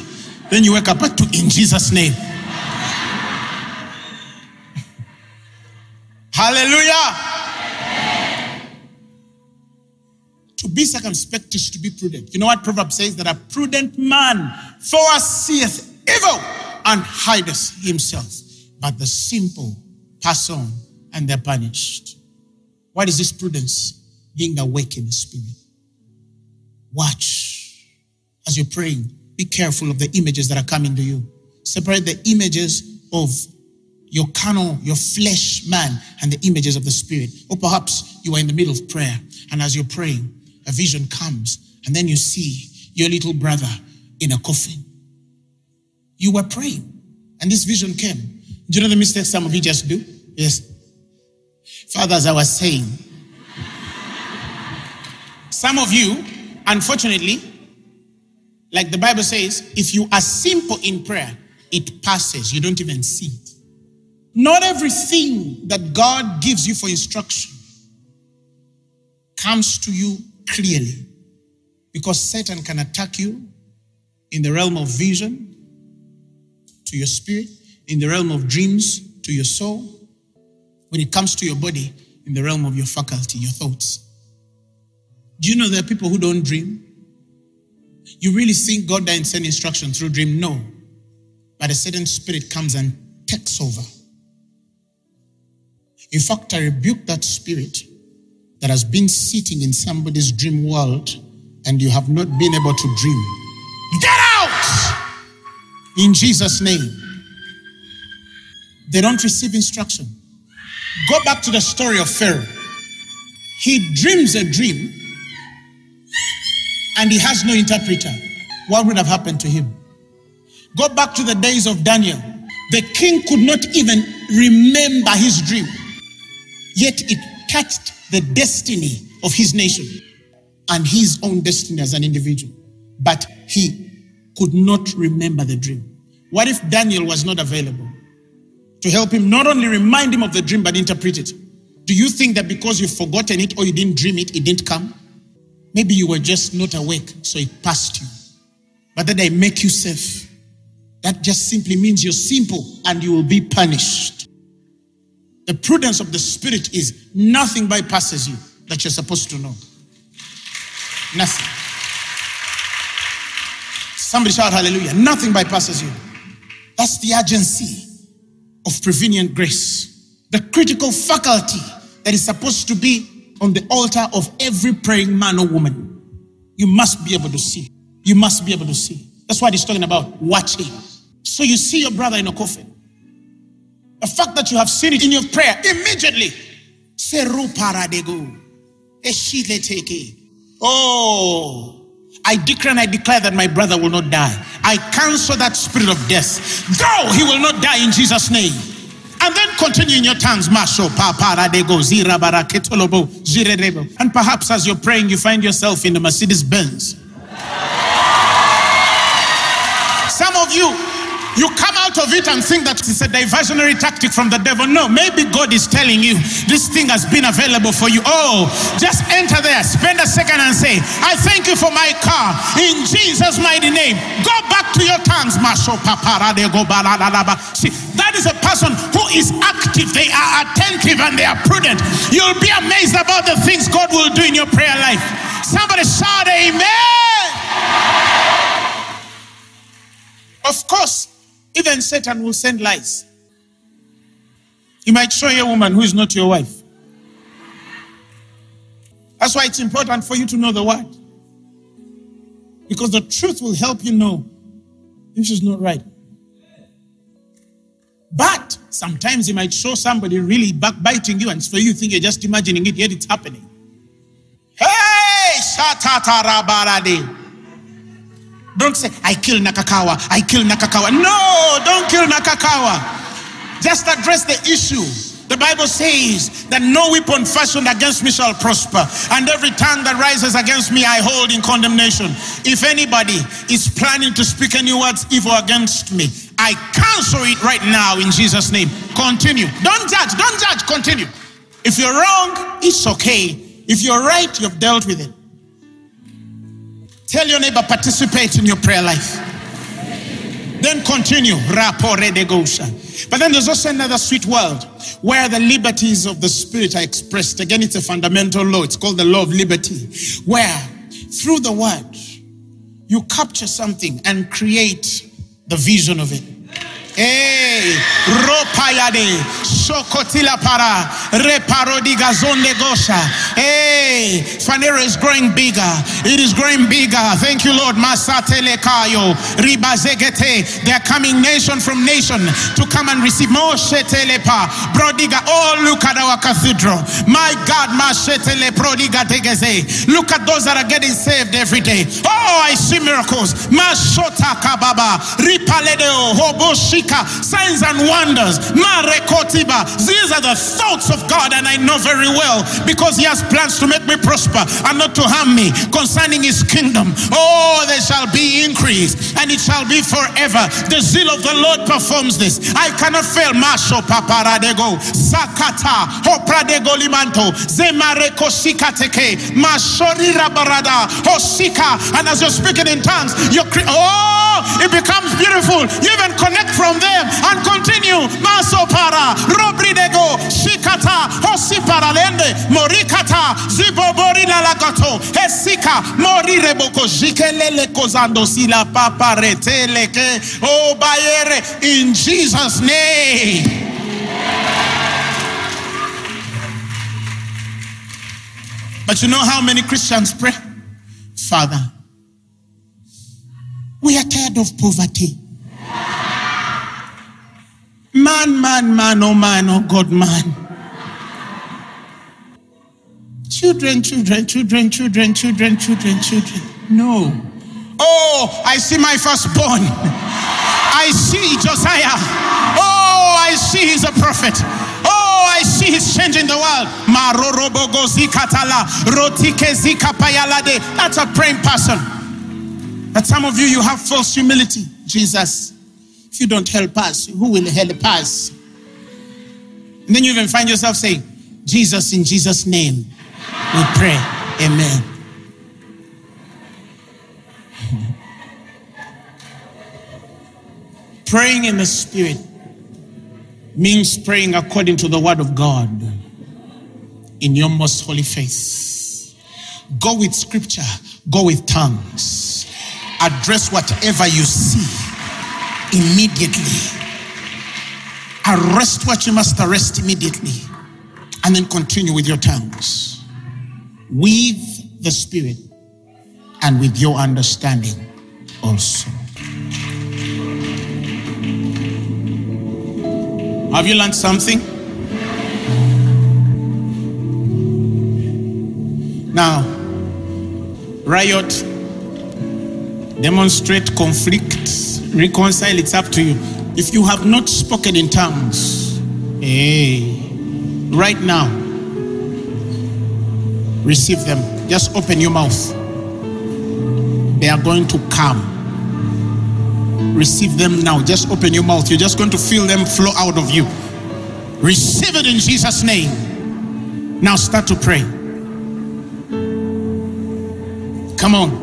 Speaker 3: Then you wake up to in Jesus' name. <laughs> Hallelujah. To be circumspect is to be prudent. You know what Proverbs says? That a prudent man foreseeth evil and hideth himself. But the simple pass on and they're punished. What is this prudence? Being awake in the spirit. Watch as you're praying. Be careful of the images that are coming to you. Separate the images of your carnal, your flesh man, and the images of the spirit. Or perhaps you are in the middle of prayer, and as you're praying, a vision comes, and then you see your little brother in a coffin. You were praying, and this vision came. Do you know the mistake some of you just do? Yes. Father, as I was saying, some of you, unfortunately, like the Bible says, if you are simple in prayer, it passes. You don't even see it. Not everything that God gives you for instruction comes to you clearly because Satan can attack you in the realm of vision to your spirit, in the realm of dreams to your soul, when it comes to your body, in the realm of your faculty, your thoughts. Do you know there are people who don't dream? You really think God doesn't send instruction through dream? No. But a certain spirit comes and takes over. In fact, I rebuke that spirit that has been sitting in somebody's dream world and you have not been able to dream. Get out! In Jesus' name. They don't receive instruction. Go back to the story of Pharaoh. He dreams a dream and he has no interpreter. What would have happened to him? Go back to the days of Daniel. The king could not even remember his dream, yet it touched the destiny of his nation and his own destiny as an individual. But he could not remember the dream. What if Daniel was not available to help him not only remind him of the dream but interpret it? Do you think that because you've forgotten it or you didn't dream it, it didn't come? Maybe you were just not awake, so it passed you. But then they make you safe. That just simply means you're simple and you will be punished. The prudence of the Spirit is nothing bypasses you that you're supposed to know. Nothing. Somebody shout hallelujah. Nothing bypasses you. That's the urgency of prevenient grace. The critical faculty that is supposed to be on the altar of every praying man or woman. You must be able to see. You must be able to see. That's what he's talking about watching. So you see your brother in a coffin. The fact that you have seen it in your prayer immediately. Seru. Oh, I declare and I declare that my brother will not die. I cancel that spirit of death. Go, he will not die in Jesus' name. And then continue in your tongues. Masho, Paparadego, Zira Baraketolobo, Zirerebo. And perhaps as you're praying, you find yourself in the Mercedes Benz. You come out of it and think that it's a diversionary tactic from the devil. No, maybe God is telling you this thing has been available for you. Oh, just enter there, spend a second and say, I thank you for my car in Jesus' mighty name. Go back to your tongues. See, that is a person who is active, they are attentive and they are prudent. You'll be amazed about the things God will do in your prayer life. Somebody shout, Amen. Of course, even Satan will send lies. He might show you a woman who is not your wife. That's why it's important for you to know the word. Because the truth will help you know this is not right. But sometimes he might show somebody really backbiting you, and so you think you're just imagining it, yet it's happening. Hey, Shatarabarade. Don't say, I kill Nakakawa, I kill Nakakawa. No, don't kill Nakakawa. Just address the issue. The Bible says that no weapon fashioned against me shall prosper, and every tongue that rises against me I hold in condemnation. If anybody is planning to speak any words evil against me, I cancel it right now in Jesus' name. Continue. Don't judge, don't judge, continue. If you're wrong, it's okay. If you're right, you've dealt with it. Tell your neighbor, participate in your prayer life. Then continue. But then there's also another sweet world where the liberties of the spirit are expressed. Again, it's a fundamental law. It's called the law of liberty, where through the word you capture something and create the vision of it. Hey, ropayade, sokotila para, reparodiga zonde gosha. Hey, Phaneroo is growing bigger. It is growing bigger. Thank you, Lord. Masatele kayo, ribazegete. They are coming nation from nation to come and receive. Moshe telepa, brodiga. Oh, look at our cathedral. My God, mashetele prodiga tegeze. Look at those that are getting saved every day. Oh, I see miracles. Mashota kababa, ripaledeo, hoboshi signs and wonders. These are the thoughts of God, and I know very well because He has plans to make me prosper and not to harm me concerning His kingdom. Oh, there shall be increase, and it shall be forever. The zeal of the Lord performs this. I cannot fail. Masho paparadego, sakata, hopradego limanto, zemareko sikateke, mashori rabarada, hosika. And as you're speaking in tongues, you're cre- oh, it becomes beautiful. You even connect from them and continue. Maso para, robridego, shikata, hosi paralende, morikata, zibobori lalagato, hesika, mori reboko, jikelele kozando sila papa reteleke, oh bayere, in Jesus' name. But you know how many Christians pray? Father, we are tired of poverty. Man, man, man, oh man, oh God, man. Children, children, children, children, children, children, children. No. Oh, I see my firstborn. I see Josiah. Oh, I see he's a prophet. Oh, I see he's changing the world. That's a praying person. But some of you, you have false humility. Jesus, if you don't help us, who will help us? And then you even find yourself saying, Jesus, in Jesus' name, we pray. Amen. <laughs> Praying in the Spirit means praying according to the Word of God in your most holy faith. Go with Scripture, go with tongues. Address whatever you see immediately. Arrest what you must arrest immediately. And then continue with your tongues. With the Spirit and with your understanding also. Have you learned something? Now, riot, demonstrate, conflict, reconcile, it's up to you. If you have not spoken in tongues, hey, right now, receive them. Just open your mouth. They are going to come. Receive them now. Just open your mouth. You're just going to feel them flow out of you. Receive it in Jesus' name. Now start to pray. Come on.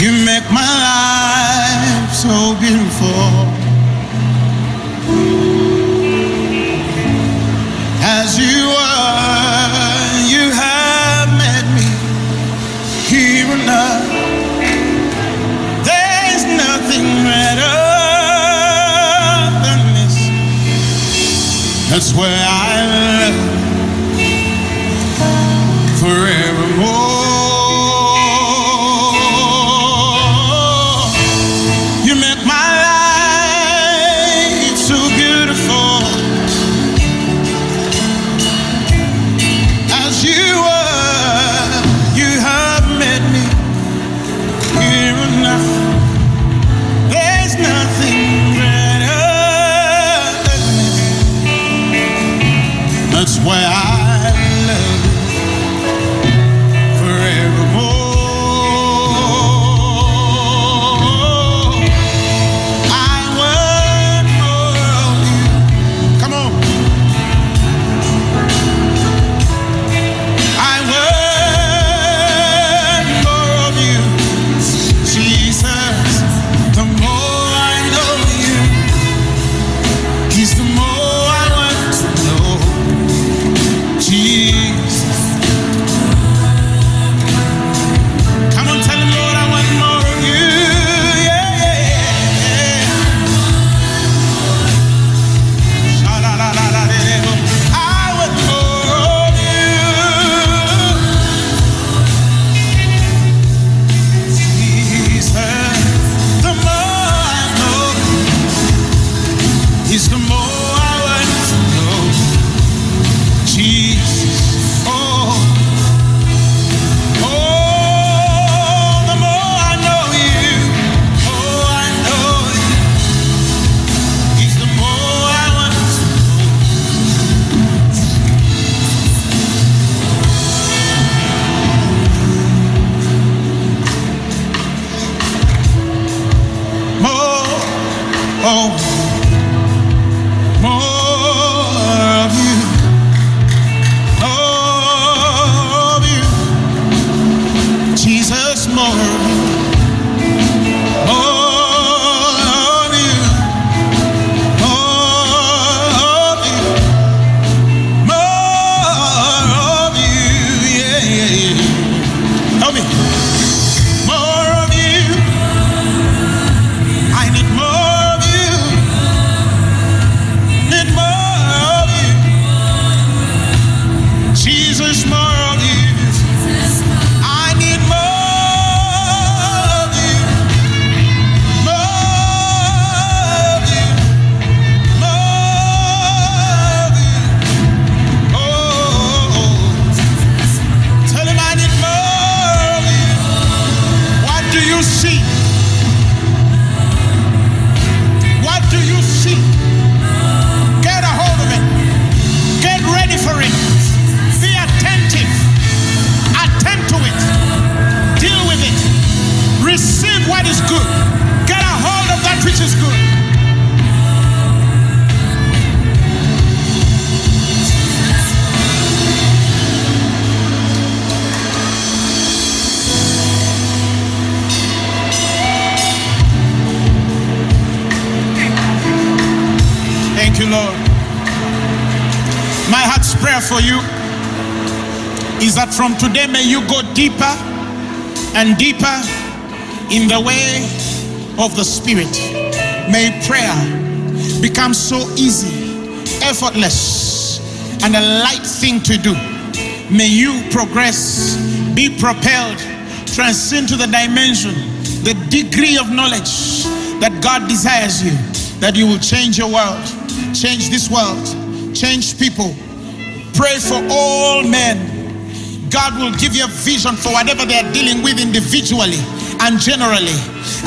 Speaker 3: You make my life so beautiful. As you are, you have met me here now. There's nothing better than this. That's where in the way of the Spirit. May prayer become so easy, effortless, and a light thing to do. May you progress, be propelled, transcend to the dimension, the degree of knowledge that God desires you, that you will change your world, change this world, change people. Pray for all men. God will give you a vision for whatever they are dealing with individually and generally.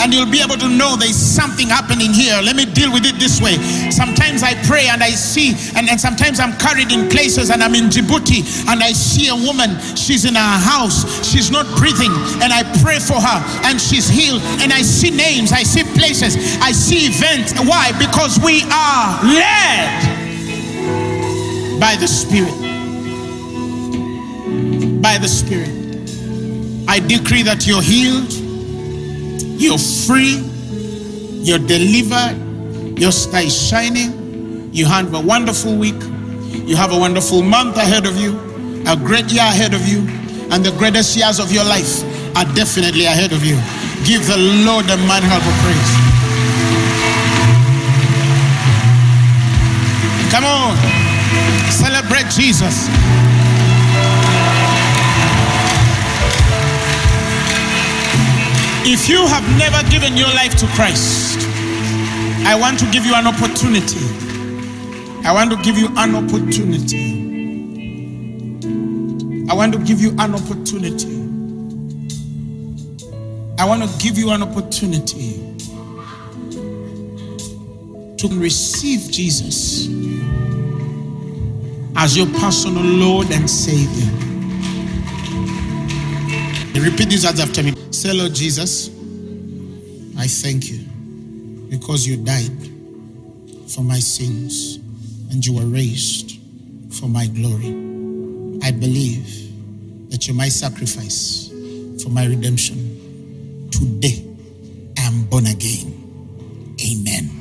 Speaker 3: And you'll be able to know there's something happening here. Let me deal with it this way. Sometimes I pray and I see, and, and sometimes I'm carried in places and I'm in Djibouti and I see a woman, she's in her house, she's not breathing, and I pray for her and she's healed. And I see names, I see places, I see events. Why? Because we are led by the Spirit. By the Spirit. I decree that you're healed You're free. You're delivered. Your star is shining. You have a wonderful week. You have a wonderful month ahead of you, a great year ahead of you, and the greatest years of your life are definitely ahead of you. Give the Lord a man help of praise. Come on, celebrate Jesus. If you have never given your life to Christ, I want to give you an opportunity. I want to give you an opportunity. I want to give you an opportunity. I want to give you an opportunity to receive Jesus as your personal Lord and Savior. Repeat these words after me. Say, Lord Jesus, I thank you because you died for my sins and you were raised for my glory. I believe that you're my sacrifice for my redemption. Today, I am born again. Amen.